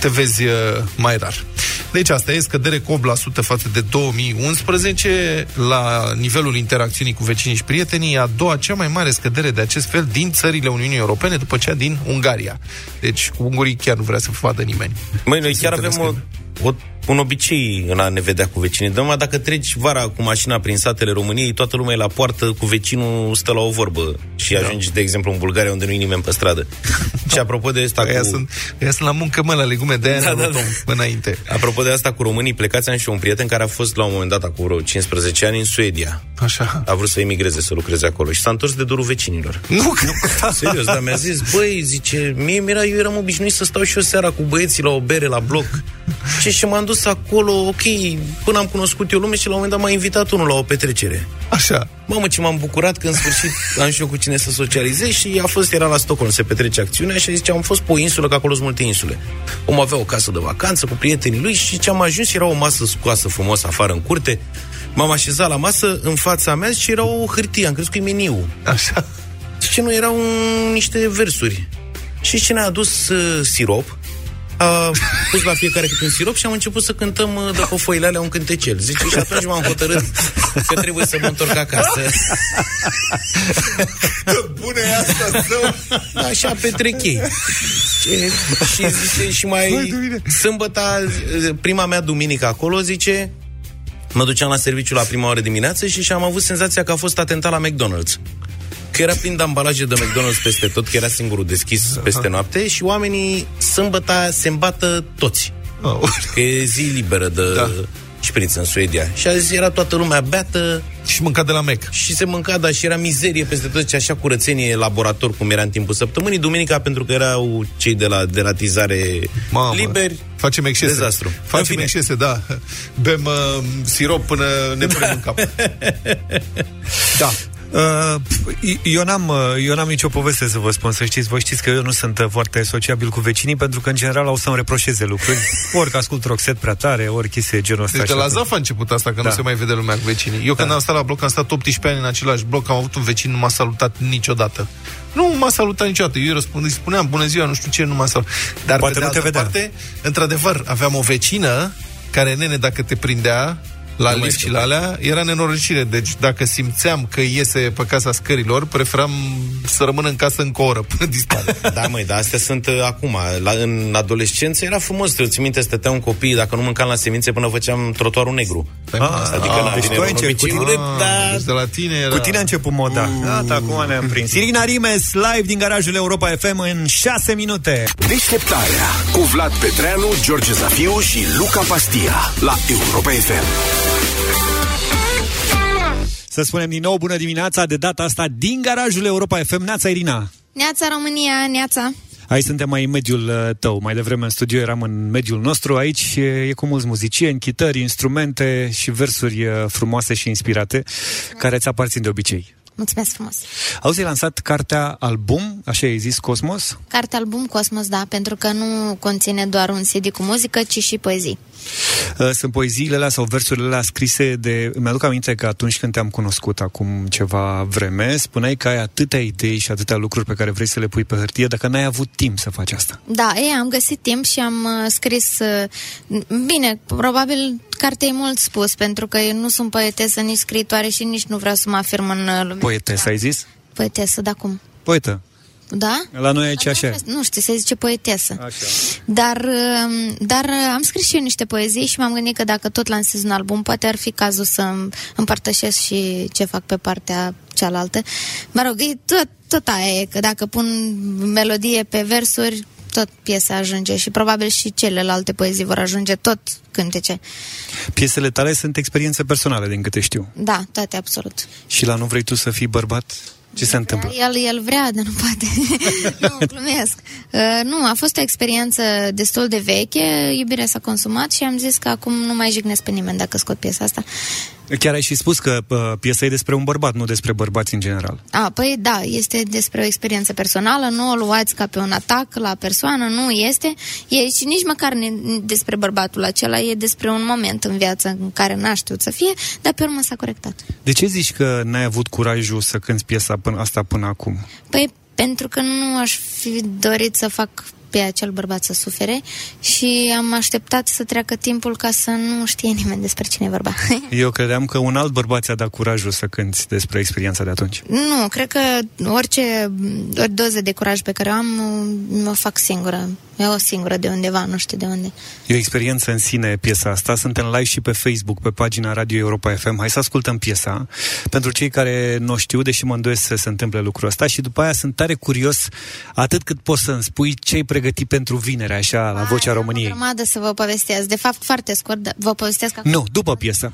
[SPEAKER 4] te vezi uh, mai rar. Deci asta e scădere cu 8% față de 2011 la nivelul interacțiunii cu vecinii și prietenii, a doua cea mai mare scădere de acest fel din țările Uniunii Europene după cea din Ungaria. Deci cu ungurii chiar nu vrea să vadă nimeni.
[SPEAKER 2] Măi, noi
[SPEAKER 4] Se
[SPEAKER 2] chiar avem o,
[SPEAKER 4] întâlnesc
[SPEAKER 2] o, un obicei în a ne vedea cu vecinii. Dăm dacă treci vara cu mașina prin satele României, toată lumea e la poartă, cu vecinul stă la o vorbă și ajungi, de exemplu, în Bulgaria, unde nu e nimeni pe stradă. Și apropo de asta
[SPEAKER 4] Aia
[SPEAKER 2] cu...
[SPEAKER 4] sunt, aia sunt la muncă, mă, la legume, de aia
[SPEAKER 2] Da,
[SPEAKER 4] da,
[SPEAKER 2] da,
[SPEAKER 4] da,
[SPEAKER 2] da.
[SPEAKER 4] înainte.
[SPEAKER 2] Apropo de asta cu românii plecați, am și eu un prieten care a fost la un moment dat, acum vreo 15 ani, în Suedia.
[SPEAKER 4] Așa.
[SPEAKER 2] A vrut să emigreze, să lucreze acolo și s-a întors de dorul vecinilor.
[SPEAKER 4] Nu, nu.
[SPEAKER 2] Serios, dar mi-a zis, băi, zice, mie mi-era, eu eram obișnuit să stau și eu seara cu băieții la o bere la bloc. Și și m-am dus acolo, ok, până am cunoscut eu lume și la un moment dat m-a invitat unul la o petrecere.
[SPEAKER 4] Așa.
[SPEAKER 2] Mamă, ce m-am bucurat că în sfârșit am și eu cu cine să socializez și a fost, era la Stockholm, se petrece acțiunea și zice, am fost pe o insulă, că acolo sunt multe insule. Om avea o casă de vacanță cu prietenii lui și ce am ajuns era o masă scoasă frumos afară în curte. M-am așezat la masă în fața mea și era o hârtie, am crezut că e meniu.
[SPEAKER 4] Așa.
[SPEAKER 2] Și nu erau un, niște versuri. Și ce ne-a adus uh, sirop, a pus la fiecare câte un sirop și am început să cântăm uh, de pe foile alea un cântecel. Zice, și atunci m-am hotărât că trebuie să mă întorc acasă.
[SPEAKER 4] Bune e asta, zău.
[SPEAKER 2] Așa petrec ei. Și, și zice, și mai sâmbăta, prima mea duminică acolo, zice, mă duceam la serviciu la prima oră dimineață și și-am avut senzația că a fost atentat la McDonald's. Că era plin de ambalaje de McDonald's peste tot, că era singurul deschis peste noapte și oamenii sâmbăta se îmbată toți. Că e zi liberă de da. șpriț în Suedia. Și azi era toată lumea beată.
[SPEAKER 4] Și mânca de la Mac.
[SPEAKER 2] Și se mânca, dar și era mizerie peste tot și așa curățenie laborator cum era în timpul săptămânii. Duminica, pentru că erau cei de la deratizare
[SPEAKER 4] Mamă,
[SPEAKER 2] liberi,
[SPEAKER 4] Facem excese.
[SPEAKER 2] Dezastru. În
[SPEAKER 4] Facem
[SPEAKER 2] fine.
[SPEAKER 4] excese, da. Bem uh, sirop până ne punem în cap. Da.
[SPEAKER 3] Uh, eu, n-am, uh, eu n-am nicio poveste să vă spun, să știți. Vă știți că eu nu sunt uh, foarte sociabil cu vecinii, pentru că, în general, au să-mi reproșeze lucruri. Ori că ascult roxet prea tare, ori chestii de genul ăsta.
[SPEAKER 4] Deci de
[SPEAKER 3] și
[SPEAKER 4] la
[SPEAKER 3] atunci-
[SPEAKER 4] Zaf a început asta, că da.
[SPEAKER 3] Da.
[SPEAKER 4] nu se mai vede lumea cu vecinii. Eu când
[SPEAKER 3] Da.
[SPEAKER 4] am stat la bloc, am stat 18 ani în același bloc, am avut un vecin, nu m-a salutat niciodată. Nu m-a salutat niciodată. Eu îi răspund, îi spuneam, bună ziua, nu știu ce, nu m-a salutat. Dar
[SPEAKER 3] Poate
[SPEAKER 4] pe de
[SPEAKER 3] nu te
[SPEAKER 4] altă
[SPEAKER 3] vedea.
[SPEAKER 4] parte, într-adevăr, aveam o vecină care, nene, dacă te prindea, la
[SPEAKER 2] Nu mai
[SPEAKER 4] lift și
[SPEAKER 2] știu.
[SPEAKER 4] la alea, era nenorocire. Deci dacă simțeam că iese pe casa scărilor, preferam să rămân în casă încă o oră până dispare.
[SPEAKER 2] Da, măi, dar astea sunt uh, acum. La, în adolescență era frumos. Eu țin minte, stăteam copii, dacă nu mâncam la semințe, până făceam trotuarul negru.
[SPEAKER 3] Ah,
[SPEAKER 2] adică la
[SPEAKER 3] deci
[SPEAKER 2] tine
[SPEAKER 3] tu ai
[SPEAKER 2] era
[SPEAKER 3] început
[SPEAKER 2] un
[SPEAKER 3] cu
[SPEAKER 2] obicei
[SPEAKER 3] tine-
[SPEAKER 2] urât, da.
[SPEAKER 4] Deci de la tine era...
[SPEAKER 3] Cu tine a început moda. Gata, acum ne-am prins. Irina Rimes, live din garajul Europa FM în 6 minute.
[SPEAKER 1] Deșteptarea cu Vlad Petreanu, George Zafiu și Luca Pastia la Europa FM.
[SPEAKER 3] Să spunem din nou bună dimineața, de data asta din garajul Europa FM. Neața Irina.
[SPEAKER 9] Neața România, neața.
[SPEAKER 3] Aici suntem mai în mediul uh, tău. Mai devreme în studio eram în mediul nostru. Aici e, e cu mulți muzicieni, chitări, instrumente și versuri uh, frumoase și inspirate care ți aparțin de obicei.
[SPEAKER 9] Mulțumesc frumos.
[SPEAKER 3] Auzi, ai lansat cartea album, așa ai zis, Cosmos?
[SPEAKER 9] Carte album Cosmos, da, pentru că nu conține doar un CD cu muzică, ci și poezii.
[SPEAKER 3] Uh, Sunt poeziile alea sau versurile alea scrise de... Mi-aduc aminte că atunci când te-am cunoscut acum ceva vreme, spuneai că ai atâtea idei și atâtea lucruri pe care vrei să le pui pe hârtie, dacă n-ai avut timp să faci asta.
[SPEAKER 9] Da, e, am găsit timp și am uh, scris... Uh, bine, probabil cartea e mult spus, pentru că eu nu sunt poetesă, nici scriitoare și nici nu vreau să mă afirm în uh, lume.
[SPEAKER 3] Poetesă, ai zis?
[SPEAKER 9] Poetesă, da, cum?
[SPEAKER 3] Poetă.
[SPEAKER 9] Da?
[SPEAKER 3] La noi aici așa e.
[SPEAKER 9] Nu știu, se zice poetesă.
[SPEAKER 3] Așa.
[SPEAKER 9] Dar, uh, dar uh, am scris și eu niște poezii și m-am gândit că dacă tot lansez un album, poate ar fi cazul să îmi împărtășesc și ce fac pe partea cealaltă. Mă rog, e tot, tot aia e, că dacă pun melodie pe versuri, tot piesa ajunge și probabil și celelalte poezii vor ajunge tot cântece.
[SPEAKER 3] Piesele tale sunt experiențe personale, din câte știu.
[SPEAKER 9] Da, toate absolut.
[SPEAKER 3] Și la nu vrei tu să fii bărbat? Ce se întâmplă?
[SPEAKER 9] El, el vrea, dar nu poate. nu, glumesc. Uh, nu, a fost o experiență destul de veche, iubirea s-a consumat și am zis că acum nu mai jignesc pe nimeni dacă scot piesa asta.
[SPEAKER 3] Chiar ai și spus că uh, piesa e despre un bărbat, nu despre bărbați în general.
[SPEAKER 9] A, păi da, este despre o experiență personală, nu o luați ca pe un atac la persoană, nu este. E și nici măcar ne- despre bărbatul acela, e despre un moment în viață în care n-a știut să fie, dar pe urmă s-a corectat.
[SPEAKER 3] De ce zici că n-ai avut curajul să cânti piesa până, asta până acum?
[SPEAKER 9] Păi pentru că nu aș fi dorit să fac pe acel bărbat să sufere și am așteptat să treacă timpul ca să nu știe nimeni despre cine e vorba.
[SPEAKER 3] Eu credeam că un alt bărbat ți-a dat curajul să cânti despre experiența de atunci.
[SPEAKER 9] nu, cred că orice ori doză de curaj pe care o am, mă fac singură. E o singură de undeva, nu știu de unde.
[SPEAKER 3] E o experiență în sine piesa asta. Suntem live și pe Facebook, pe pagina Radio Europa FM. Hai să ascultăm piesa. Pentru cei care nu știu, deși mă îndoiesc să se întâmple lucrul ăsta și după aia sunt tare curios atât cât poți să îmi spui ce ai pregătit pentru vinere, așa, la Vocea
[SPEAKER 9] O
[SPEAKER 3] României.
[SPEAKER 9] grămadă să vă povestesc. De fapt, foarte scurt, dar vă povestesc acum.
[SPEAKER 3] Nu, după piesă.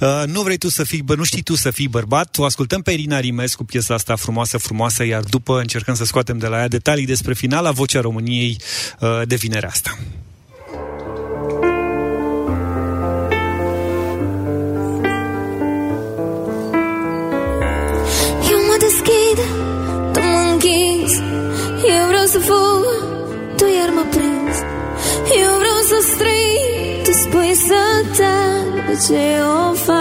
[SPEAKER 3] Uh, nu vrei tu să fii, bă, nu știi tu să fii bărbat. O ascultăm pe Irina Rimes cu piesa asta frumoasă, frumoasă, iar după încercăm să scoatem de la ea detalii despre finala Vocea României uh, de vinerea asta.
[SPEAKER 12] Eu mă deschid, tu mă închizi Eu vreau să fug, tu iar mă prinzi Eu vreau să strig, tu spui să tac De ce o fac?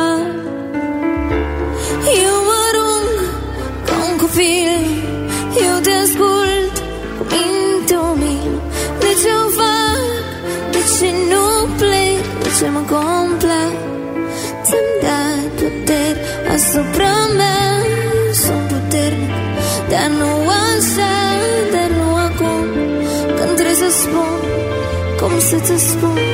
[SPEAKER 12] Trebuie să spun Cum să ți spun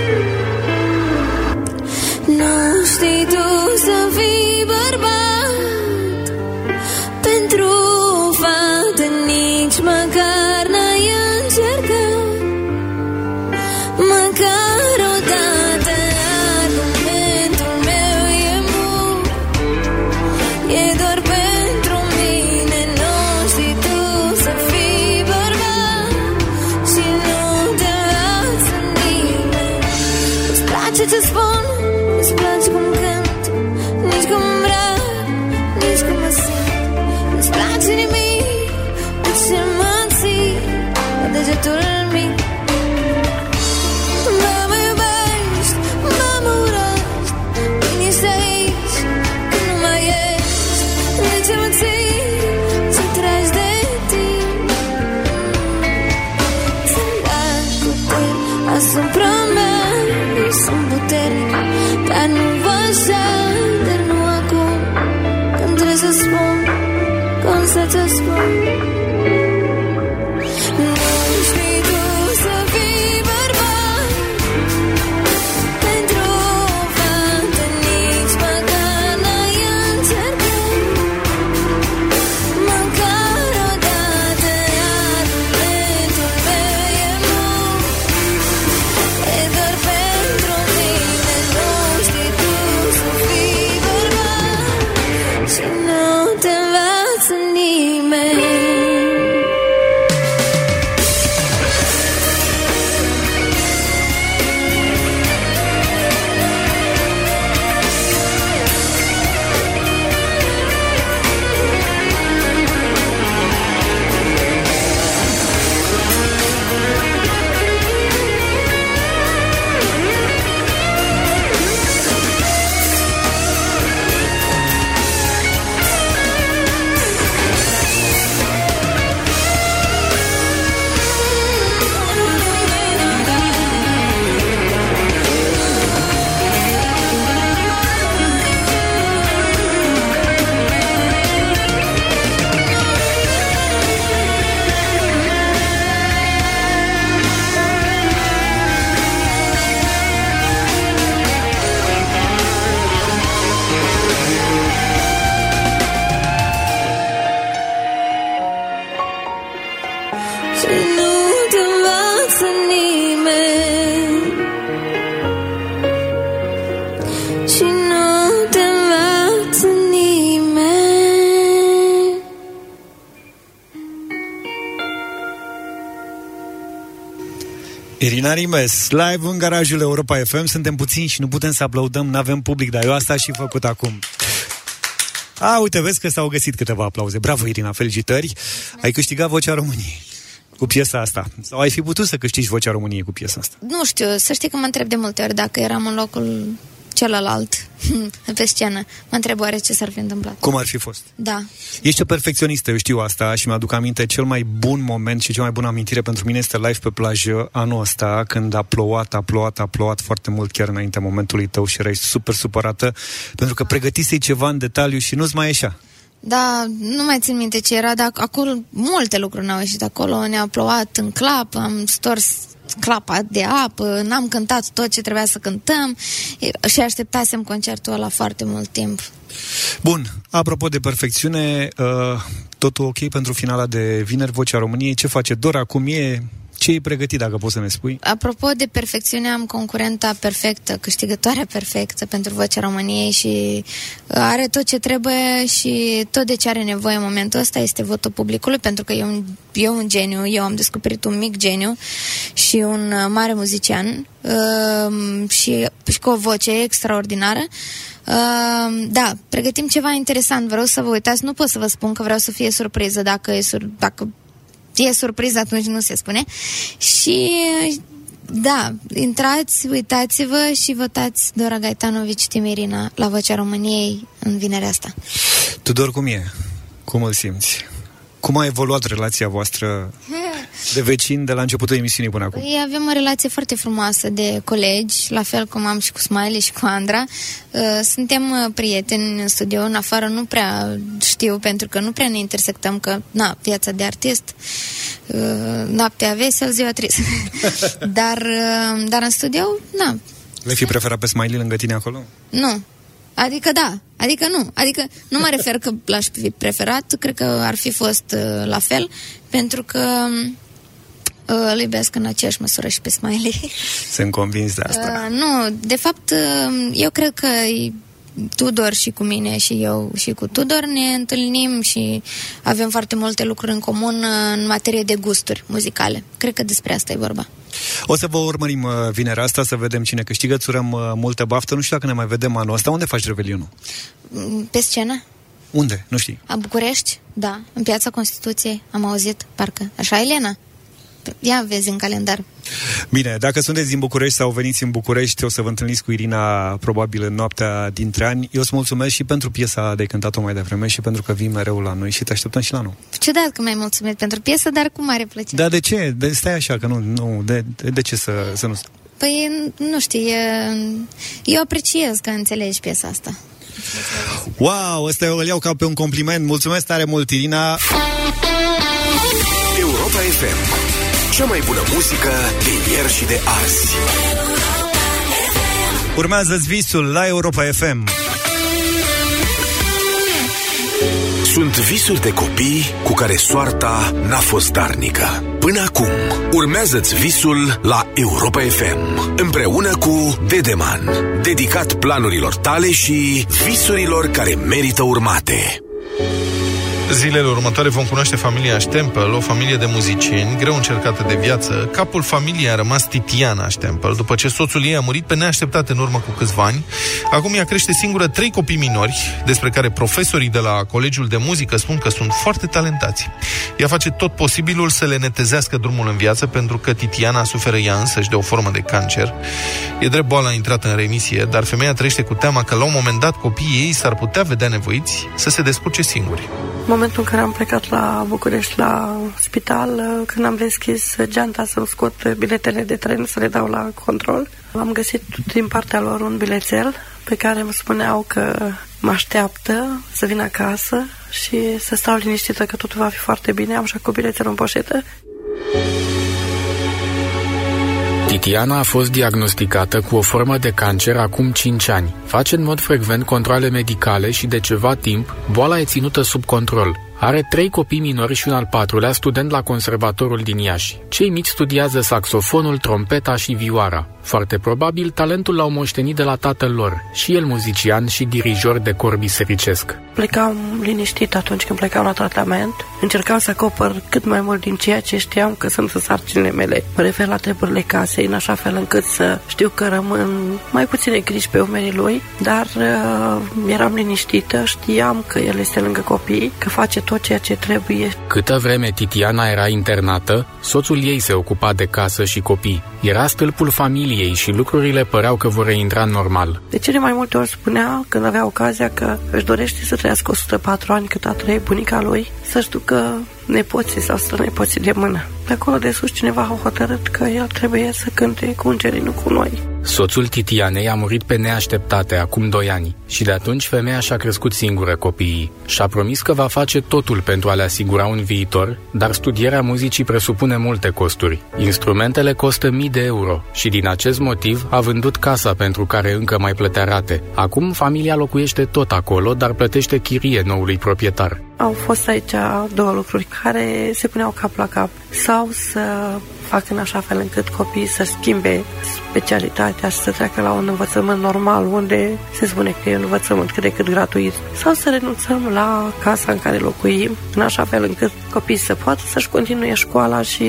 [SPEAKER 12] Cause I just
[SPEAKER 3] Irina Rimes, live în garajul Europa FM. Suntem puțini și nu putem să aplaudăm, nu avem public, dar eu asta și făcut acum. A, uite, vezi că s-au găsit câteva aplauze. Bravo, Irina, felicitări. Ai câștigat Vocea României cu piesa asta. Sau ai fi putut să câștigi Vocea României cu piesa asta.
[SPEAKER 9] Nu știu, să știi că mă întreb de multe ori dacă eram în locul celălalt pe scenă. Mă întreb oare ce s-ar fi întâmplat.
[SPEAKER 3] Cum ar fi fost?
[SPEAKER 9] Da.
[SPEAKER 3] Ești o perfecționistă, eu știu asta și mi-aduc aminte cel mai bun moment și cea mai bună amintire pentru mine este live pe plajă anul ăsta, când a plouat, a plouat, a plouat foarte mult chiar înaintea momentului tău și erai super supărată pentru că pregătisei ceva în detaliu și nu-ți mai ieșea.
[SPEAKER 9] Da, nu mai țin minte ce era, dar acolo multe lucruri n-au ieșit acolo. Ne-a plouat în clap, am stors clapa de apă, n-am cântat tot ce trebuia să cântăm e, și așteptasem concertul ăla foarte mult timp.
[SPEAKER 3] Bun, apropo de perfecțiune, uh, totul ok pentru finala de vineri, Vocea României. Ce face Dora? Cum e? Ce e pregătit, dacă poți să ne spui?
[SPEAKER 9] Apropo de perfecțiune, am concurenta perfectă, câștigătoarea perfectă pentru Vocea României și are tot ce trebuie și tot de ce are nevoie în momentul ăsta este votul publicului, pentru că e un, e un geniu, eu am descoperit un mic geniu și un uh, mare muzician uh, și, și cu o voce extraordinară. Uh, da, pregătim ceva interesant, vreau să vă uitați, nu pot să vă spun că vreau să fie surpriză dacă e, sur- dacă e surpriză, atunci nu se spune. Și da, intrați, uitați-vă și votați Dora Gaetanovici Timirina la Vocea României în vinerea asta.
[SPEAKER 3] Tudor, cum e? Cum îl simți? Cum a evoluat relația voastră de vecini de la începutul emisiunii până acum?
[SPEAKER 9] Păi avem o relație foarte frumoasă de colegi, la fel cum am și cu Smiley și cu Andra. Uh, Suntem uh, prieteni în studio, în afară nu prea știu, pentru că nu prea ne intersectăm, că, na, viața de artist, uh, noaptea vesel, ziua trist. dar, uh, dar în studio, na,
[SPEAKER 3] Le fi preferat pe Smiley lângă tine acolo?
[SPEAKER 9] nu. Adică da, adică nu. Adică nu mă refer că l-aș fi preferat, cred că ar fi fost uh, la fel, pentru că uh, îl iubesc în aceeași măsură și pe Smiley.
[SPEAKER 3] Sunt convins de asta.
[SPEAKER 9] Uh, nu, de fapt, uh, eu cred că e Tudor și cu mine și eu și cu Tudor ne întâlnim și avem foarte multe lucruri în comun uh, în materie de gusturi muzicale. Cred că despre asta e vorba.
[SPEAKER 3] O să vă urmărim uh, vinerea asta să vedem cine câștigă. Îți urăm uh, multă baftă. Nu știu dacă ne mai vedem anul ăsta. Unde faci revelionul?
[SPEAKER 9] Mm, Pe scenă?
[SPEAKER 3] Unde? Nu știi.
[SPEAKER 9] A București? Da. În Piața Constituției. Am auzit, parcă. Așa, Elena? Ia vezi în calendar.
[SPEAKER 3] Bine, dacă sunteți din București sau veniți în București, o să vă întâlniți cu Irina probabil în noaptea dintre ani. Eu îți mulțumesc și pentru piesa de cântat-o mai devreme și pentru că vii mereu la noi și te așteptăm și la nou.
[SPEAKER 9] Ciudat că mi-ai mulțumit pentru piesă, dar cu mare plăcere.
[SPEAKER 3] Dar de ce? De, stai așa, că nu, nu de, de, de ce să, să nu...
[SPEAKER 9] Păi, nu știu, e, eu apreciez că înțelegi piesa asta.
[SPEAKER 3] Wow, ăsta eu îl iau ca pe un compliment. Mulțumesc tare mult, Irina.
[SPEAKER 1] Europa FM. Cea mai bună muzică de ieri și de azi.
[SPEAKER 3] Urmează visul la Europa FM.
[SPEAKER 1] Sunt visuri de copii cu care soarta n-a fost darnică. Până acum, urmează-ți visul la Europa FM, împreună cu Dedeman, dedicat planurilor tale și visurilor care merită urmate.
[SPEAKER 4] Zilele următoare vom cunoaște familia Stempel, o familie de muzicieni greu încercată de viață. Capul familiei a rămas Titiana Stempel, după ce soțul ei a murit pe neașteptat în urmă cu câțiva ani. Acum ea crește singură trei copii minori, despre care profesorii de la Colegiul de Muzică spun că sunt foarte talentați. Ea face tot posibilul să le netezească drumul în viață, pentru că Titiana suferă ea însăși de o formă de cancer. E drept boala a intrat în remisie, dar femeia trăiește cu teama că la un moment dat copiii ei s-ar putea vedea nevoiți să se descurce singuri.
[SPEAKER 13] Momentul în care am plecat la București la spital, când am deschis geanta să-mi scot biletele de tren să le dau la control, am găsit din partea lor un bilețel pe care îmi spuneau că mă așteaptă să vin acasă și să stau liniștită că totul va fi foarte bine. Am și cu bilețelul în poșetă.
[SPEAKER 6] Titiana a fost diagnosticată cu o formă de cancer acum 5 ani. Face în mod frecvent controle medicale și de ceva timp boala e ținută sub control. Are trei copii minori și un al patrulea student la conservatorul din Iași. Cei mici studiază saxofonul, trompeta și vioara. Foarte probabil, talentul l-au moștenit de la tatăl lor, și el muzician și dirijor de cor bisericesc.
[SPEAKER 13] Plecam liniștit atunci când plecam la tratament. Încercam să acopăr cât mai mult din ceea ce știam că sunt sarcinile mele. Mă refer la treburile casei, în așa fel încât să știu că rămân mai puține griji pe umerii lui, dar uh, eram liniștită, știam că el este lângă copii, că face tot ceea ce trebuie.
[SPEAKER 6] Câtă vreme Titiana era internată, soțul ei se ocupa de casă și copii. Era stâlpul familiei și lucrurile păreau că vor reintra normal.
[SPEAKER 13] De cele mai multe ori spunea, când avea ocazia, că își dorește să trăiască 104 ani cât a trăit bunica lui, să-și ducă nepoții sau strănepoții de mână. De acolo de sus cineva a hotărât că el trebuie să cânte cu îngerii, nu cu noi.
[SPEAKER 6] Soțul Titianei a murit pe neașteptate acum doi ani și de atunci femeia și-a crescut singură copiii. Și-a promis că va face totul pentru a le asigura un viitor, dar studierea muzicii presupune multe costuri. Instrumentele costă mii de euro și din acest motiv a vândut casa pentru care încă mai plătea rate. Acum familia locuiește tot acolo, dar plătește chirie noului proprietar.
[SPEAKER 13] Au fost aici două lucruri care se puneau cap la cap. Sau să fac în așa fel încât copiii să schimbe specialitatea și să treacă la un învățământ normal, unde se spune că e un învățământ cât de cât gratuit. Sau să renunțăm la casa în care locuim, în așa fel încât copiii să poată să-și continue școala și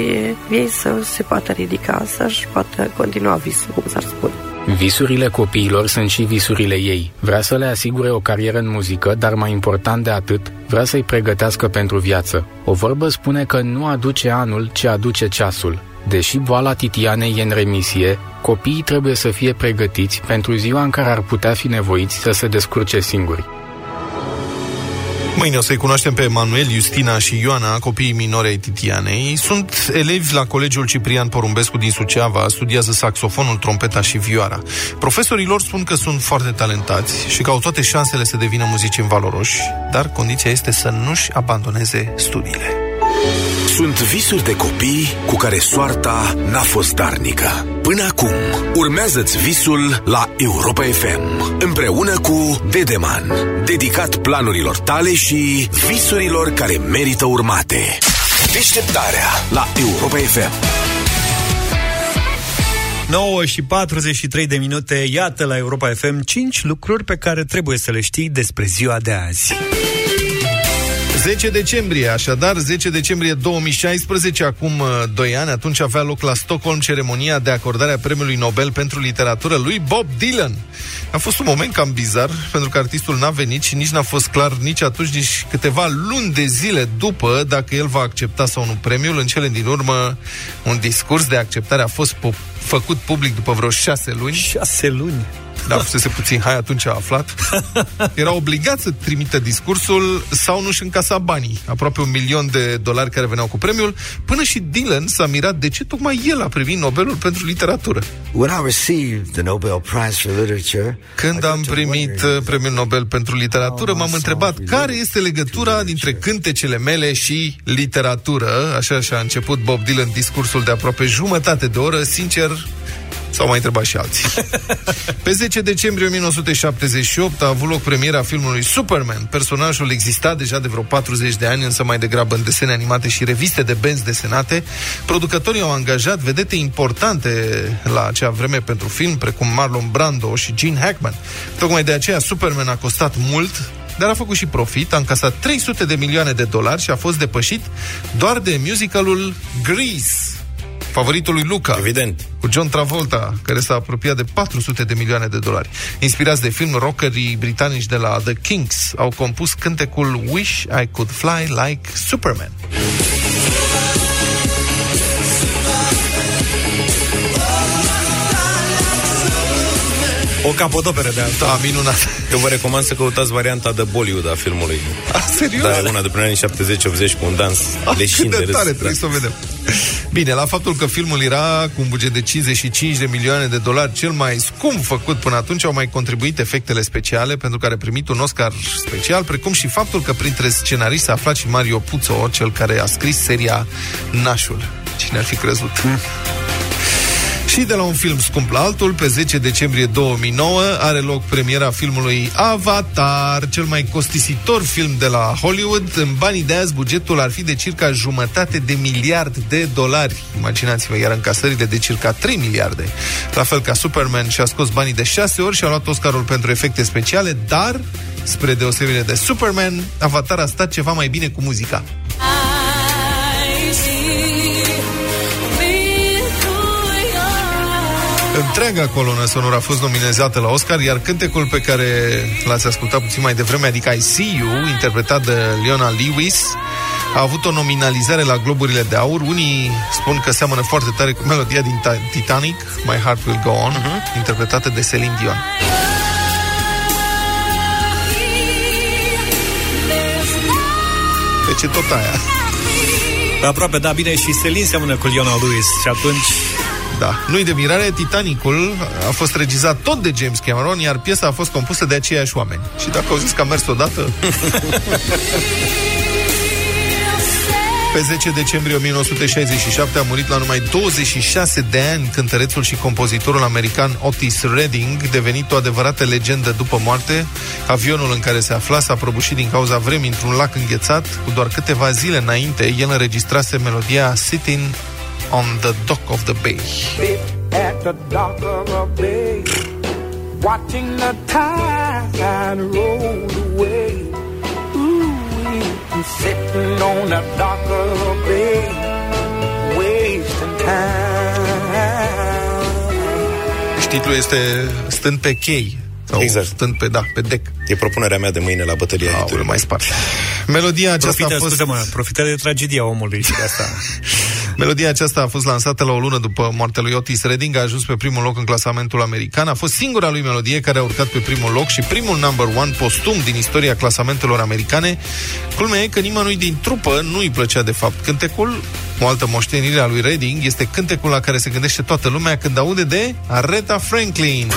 [SPEAKER 13] ei să se poată ridica, să-și poată continua visul, cum s-ar spune.
[SPEAKER 6] Visurile copiilor sunt și visurile ei. Vrea să le asigure o carieră în muzică, dar mai important de atât, vrea să-i pregătească pentru viață. O vorbă spune că nu aduce anul, ci aduce ceasul. Deși boala Titianei e în remisie, copiii trebuie să fie pregătiți pentru ziua în care ar putea fi nevoiți să se descurce singuri.
[SPEAKER 4] Mâine o să-i cunoaștem pe Emanuel, Justina și Ioana, copiii minore ai Titianei. Sunt elevi la Colegiul Ciprian Porumbescu din Suceava, studiază saxofonul, trompeta și vioara. Profesorii lor spun că sunt foarte talentați și că au toate șansele să devină muzicieni valoroși, dar condiția este să nu-și abandoneze studiile.
[SPEAKER 1] Sunt visuri de copii cu care soarta n-a fost darnică. Până acum, urmează-ți visul la Europa FM, împreună cu Dedeman, dedicat planurilor tale și visurilor care merită urmate. Deșteptarea la Europa FM.
[SPEAKER 3] 9 și 43 de minute, iată la Europa FM 5 lucruri pe care trebuie să le știi despre ziua de azi.
[SPEAKER 4] 10 decembrie, așadar, 10 decembrie 2016, acum 2 uh, ani, atunci avea loc la Stockholm ceremonia de acordare a premiului Nobel pentru literatură lui Bob Dylan. A fost un moment cam bizar, pentru că artistul n-a venit și nici n-a fost clar nici atunci, nici câteva luni de zile după dacă el va accepta sau nu premiul. În cele din urmă, un discurs de acceptare a fost făcut public după vreo șase luni.
[SPEAKER 3] Șase luni?
[SPEAKER 4] Da, fusese puțin hai atunci a aflat. Era obligat să trimită discursul sau nu-și încasa banii. Aproape un milion de dolari care veneau cu premiul. Până și Dylan s-a mirat de ce tocmai el a primit Nobelul pentru literatură.
[SPEAKER 14] When I received the Nobel Prize for Literature,
[SPEAKER 4] Când am primit uh, premiul Nobel pentru literatură, m-am întrebat care este legătura dintre cântecele mele și literatură. Așa și-a început Bob Dylan discursul de aproape jumătate de oră. Sincer, S-au mai întrebat și alții. Pe 10 decembrie 1978 a avut loc premiera filmului Superman. Personajul exista deja de vreo 40 de ani, însă mai degrabă în desene animate și reviste de benzi desenate. Producătorii au angajat vedete importante la acea vreme pentru film, precum Marlon Brando și Gene Hackman. Tocmai de aceea Superman a costat mult, dar a făcut și profit, a încasat 300 de milioane de dolari și a fost depășit doar de musicalul Grease favoritul lui Luca.
[SPEAKER 2] Evident.
[SPEAKER 4] Cu John Travolta, care s-a apropiat de 400 de milioane de dolari. Inspirați de film, rockerii britanici de la The Kinks au compus cântecul Wish I Could Fly Like Superman.
[SPEAKER 3] O capodoperă de asta.
[SPEAKER 4] Da, minunat.
[SPEAKER 2] Eu vă recomand să căutați varianta de Bollywood a filmului.
[SPEAKER 4] A, serios?
[SPEAKER 2] Da, una de prin anii 70-80 cu un dans
[SPEAKER 4] Ah,
[SPEAKER 2] leșin
[SPEAKER 4] cât de
[SPEAKER 2] de
[SPEAKER 4] tare,
[SPEAKER 2] râs.
[SPEAKER 4] trebuie să o vedem. Bine, la faptul că filmul era cu un buget de 55 de milioane de dolari, cel mai scump făcut până atunci, au mai contribuit efectele speciale, pentru care a primit un Oscar special, precum și faptul că printre scenariști s-a aflat și Mario Puzo, cel care a scris seria Nașul. Cine ar fi crezut? Și de la un film scump la altul, pe 10 decembrie 2009 are loc premiera filmului Avatar, cel mai costisitor film de la Hollywood. În banii de azi, bugetul ar fi de circa jumătate de miliard de dolari. Imaginați-vă, iar încasările de circa 3 miliarde. La fel ca Superman și-a scos banii de 6 ori și a luat Oscarul pentru efecte speciale, dar, spre deosebire de Superman, Avatar a stat ceva mai bine cu muzica. Întreaga colonă sonoră a fost nominalizată la Oscar, iar cântecul pe care l-ați ascultat puțin mai devreme, adică I See You, interpretat de Leona Lewis, a avut o nominalizare la Globurile de Aur. Unii spun că seamănă foarte tare cu melodia din Titanic, My Heart Will Go On, uh-huh. interpretată de Celine Dion. Deci e tot aia.
[SPEAKER 3] Aproape, da, bine, și Celine seamănă cu Leona Lewis și atunci
[SPEAKER 4] da. Nu-i de mirare, Titanicul a fost regizat tot de James Cameron, iar piesa a fost compusă de aceiași oameni. Și dacă au zis că a mers odată... Pe 10 decembrie 1967 a murit la numai 26 de ani cântărețul și compozitorul american Otis Redding, devenit o adevărată legendă după moarte. Avionul în care se afla s-a prăbușit din cauza vremii într-un lac înghețat. Cu doar câteva zile înainte, el înregistrase melodia Sitting on the dock of the bay. At the dock of the bay, watching the tide roll away. Ooh, sitting on the dock of the bay, wasting time. Titlul este Stând pe chei sau exact. stând pe, da, pe dec.
[SPEAKER 2] E propunerea mea de mâine la bătălia
[SPEAKER 4] Aole, mai spart. Melodia aceasta
[SPEAKER 3] profită,
[SPEAKER 4] a fost...
[SPEAKER 3] Scuze-mă, profită de tragedia omului și de asta.
[SPEAKER 4] Melodia aceasta a fost lansată la o lună după moartea lui Otis Redding, a ajuns pe primul loc în clasamentul american. A fost singura lui melodie care a urcat pe primul loc și primul number one postum din istoria clasamentelor americane. Culmea e că nimănui din trupă nu îi plăcea de fapt cântecul. O altă moștenire a lui Redding este cântecul la care se gândește toată lumea când aude de Aretha Franklin.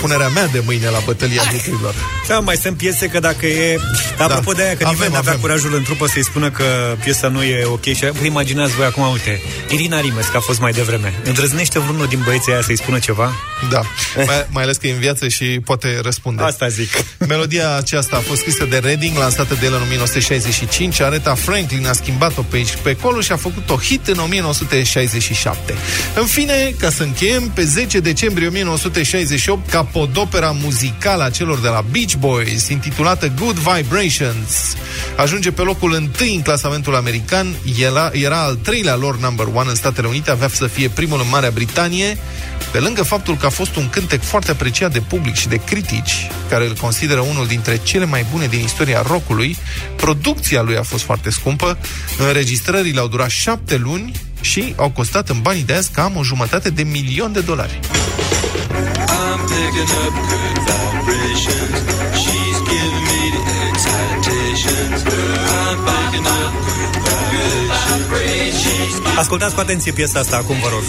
[SPEAKER 4] Propunerea mea de mâine la bătălia titlurilor.
[SPEAKER 3] Da, mai sunt piese că dacă e... Dar da. apropo de aia, că avem, nimeni avea curajul în trupă să-i spună că piesa nu e ok și vă imaginați voi acum, uite, Irina Rimes, că a fost mai devreme. Îndrăznește vreunul din băieții aia să-i spună ceva?
[SPEAKER 4] Da, mai, mai ales că e în viață și poate răspunde.
[SPEAKER 3] Asta zic.
[SPEAKER 4] Melodia aceasta a fost scrisă de Redding, lansată de el în 1965. Areta Franklin a schimbat-o pe aici pe acolo și a făcut o hit în 1967. În fine, ca să încheiem, pe 10 decembrie 1968, ca podopera muzicală a celor de la Beach Boys, intitulată Good Vibrations, ajunge pe locul întâi în clasamentul american. Era, era al treilea lor number one în Statele Unite, avea să fie primul în Marea Britanie. Pe lângă faptul că a fost un cântec foarte apreciat de public și de critici, care îl consideră unul dintre cele mai bune din istoria rockului, producția lui a fost foarte scumpă, înregistrările au durat șapte luni și au costat în banii de azi cam o jumătate de milion de dolari. I'm picking up good vibrations. She's giving me the excitations. I'm picking up good vibrations.
[SPEAKER 3] Ascultați cu atenție piesa asta acum, vă rog.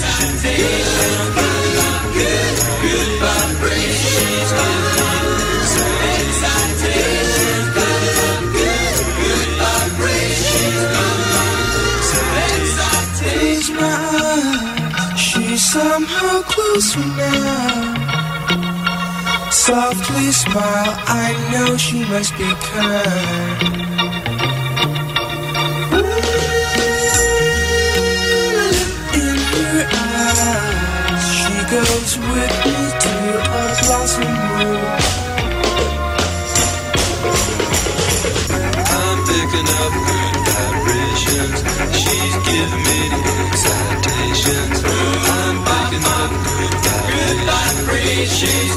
[SPEAKER 11] She's somehow closer now. Softly smile, I know she must be kind. In her eyes, she goes with me vibrations. She's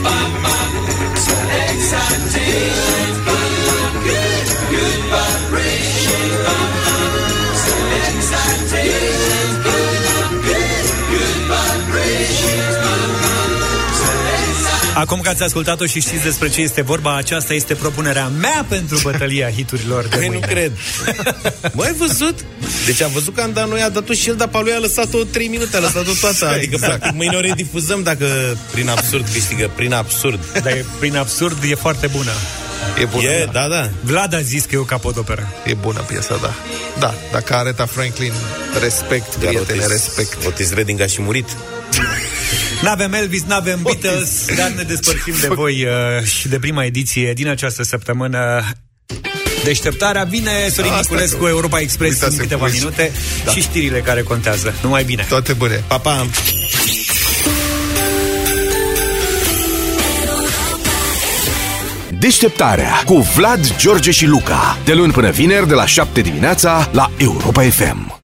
[SPEAKER 11] giving me
[SPEAKER 3] Acum că ați ascultat-o și știți despre ce este vorba, aceasta este propunerea mea pentru bătălia hiturilor de
[SPEAKER 2] Băi, nu
[SPEAKER 3] mâine.
[SPEAKER 2] cred. Băi, ai văzut? Deci am văzut că am dat noi, a dat-o și el, dar pe lui a lăsat-o 3 minute, a lăsat-o toată. Adică,
[SPEAKER 3] Exact.
[SPEAKER 2] practic, mâine o redifuzăm dacă prin absurd câștigă. Prin absurd.
[SPEAKER 3] Dar e- prin absurd e foarte bună.
[SPEAKER 4] E bună,
[SPEAKER 2] E, da, da.
[SPEAKER 3] Vlad a zis că e o capodoperă.
[SPEAKER 4] E bună piesa, da. Da, dacă Aretha Franklin, respect, prietene,
[SPEAKER 2] Otis-
[SPEAKER 4] respect.
[SPEAKER 2] Otis Redding a și murit.
[SPEAKER 3] N-avem Elvis, n-avem Beatles, dar ne despărțim de voi uh, și de prima ediție din această săptămână. Deșteptarea vine Sorin
[SPEAKER 4] Asta
[SPEAKER 3] Niculescu,
[SPEAKER 4] că-
[SPEAKER 3] Europa Express în
[SPEAKER 4] Uitasem
[SPEAKER 3] câteva
[SPEAKER 4] cum ești.
[SPEAKER 3] minute
[SPEAKER 4] Da.
[SPEAKER 3] și știrile care contează. Numai bine!
[SPEAKER 4] Toate bune.
[SPEAKER 2] Pa, pa!
[SPEAKER 1] Deșteptarea cu Vlad, George și Luca. De luni până vineri, de la 7 dimineața, la Europa FM.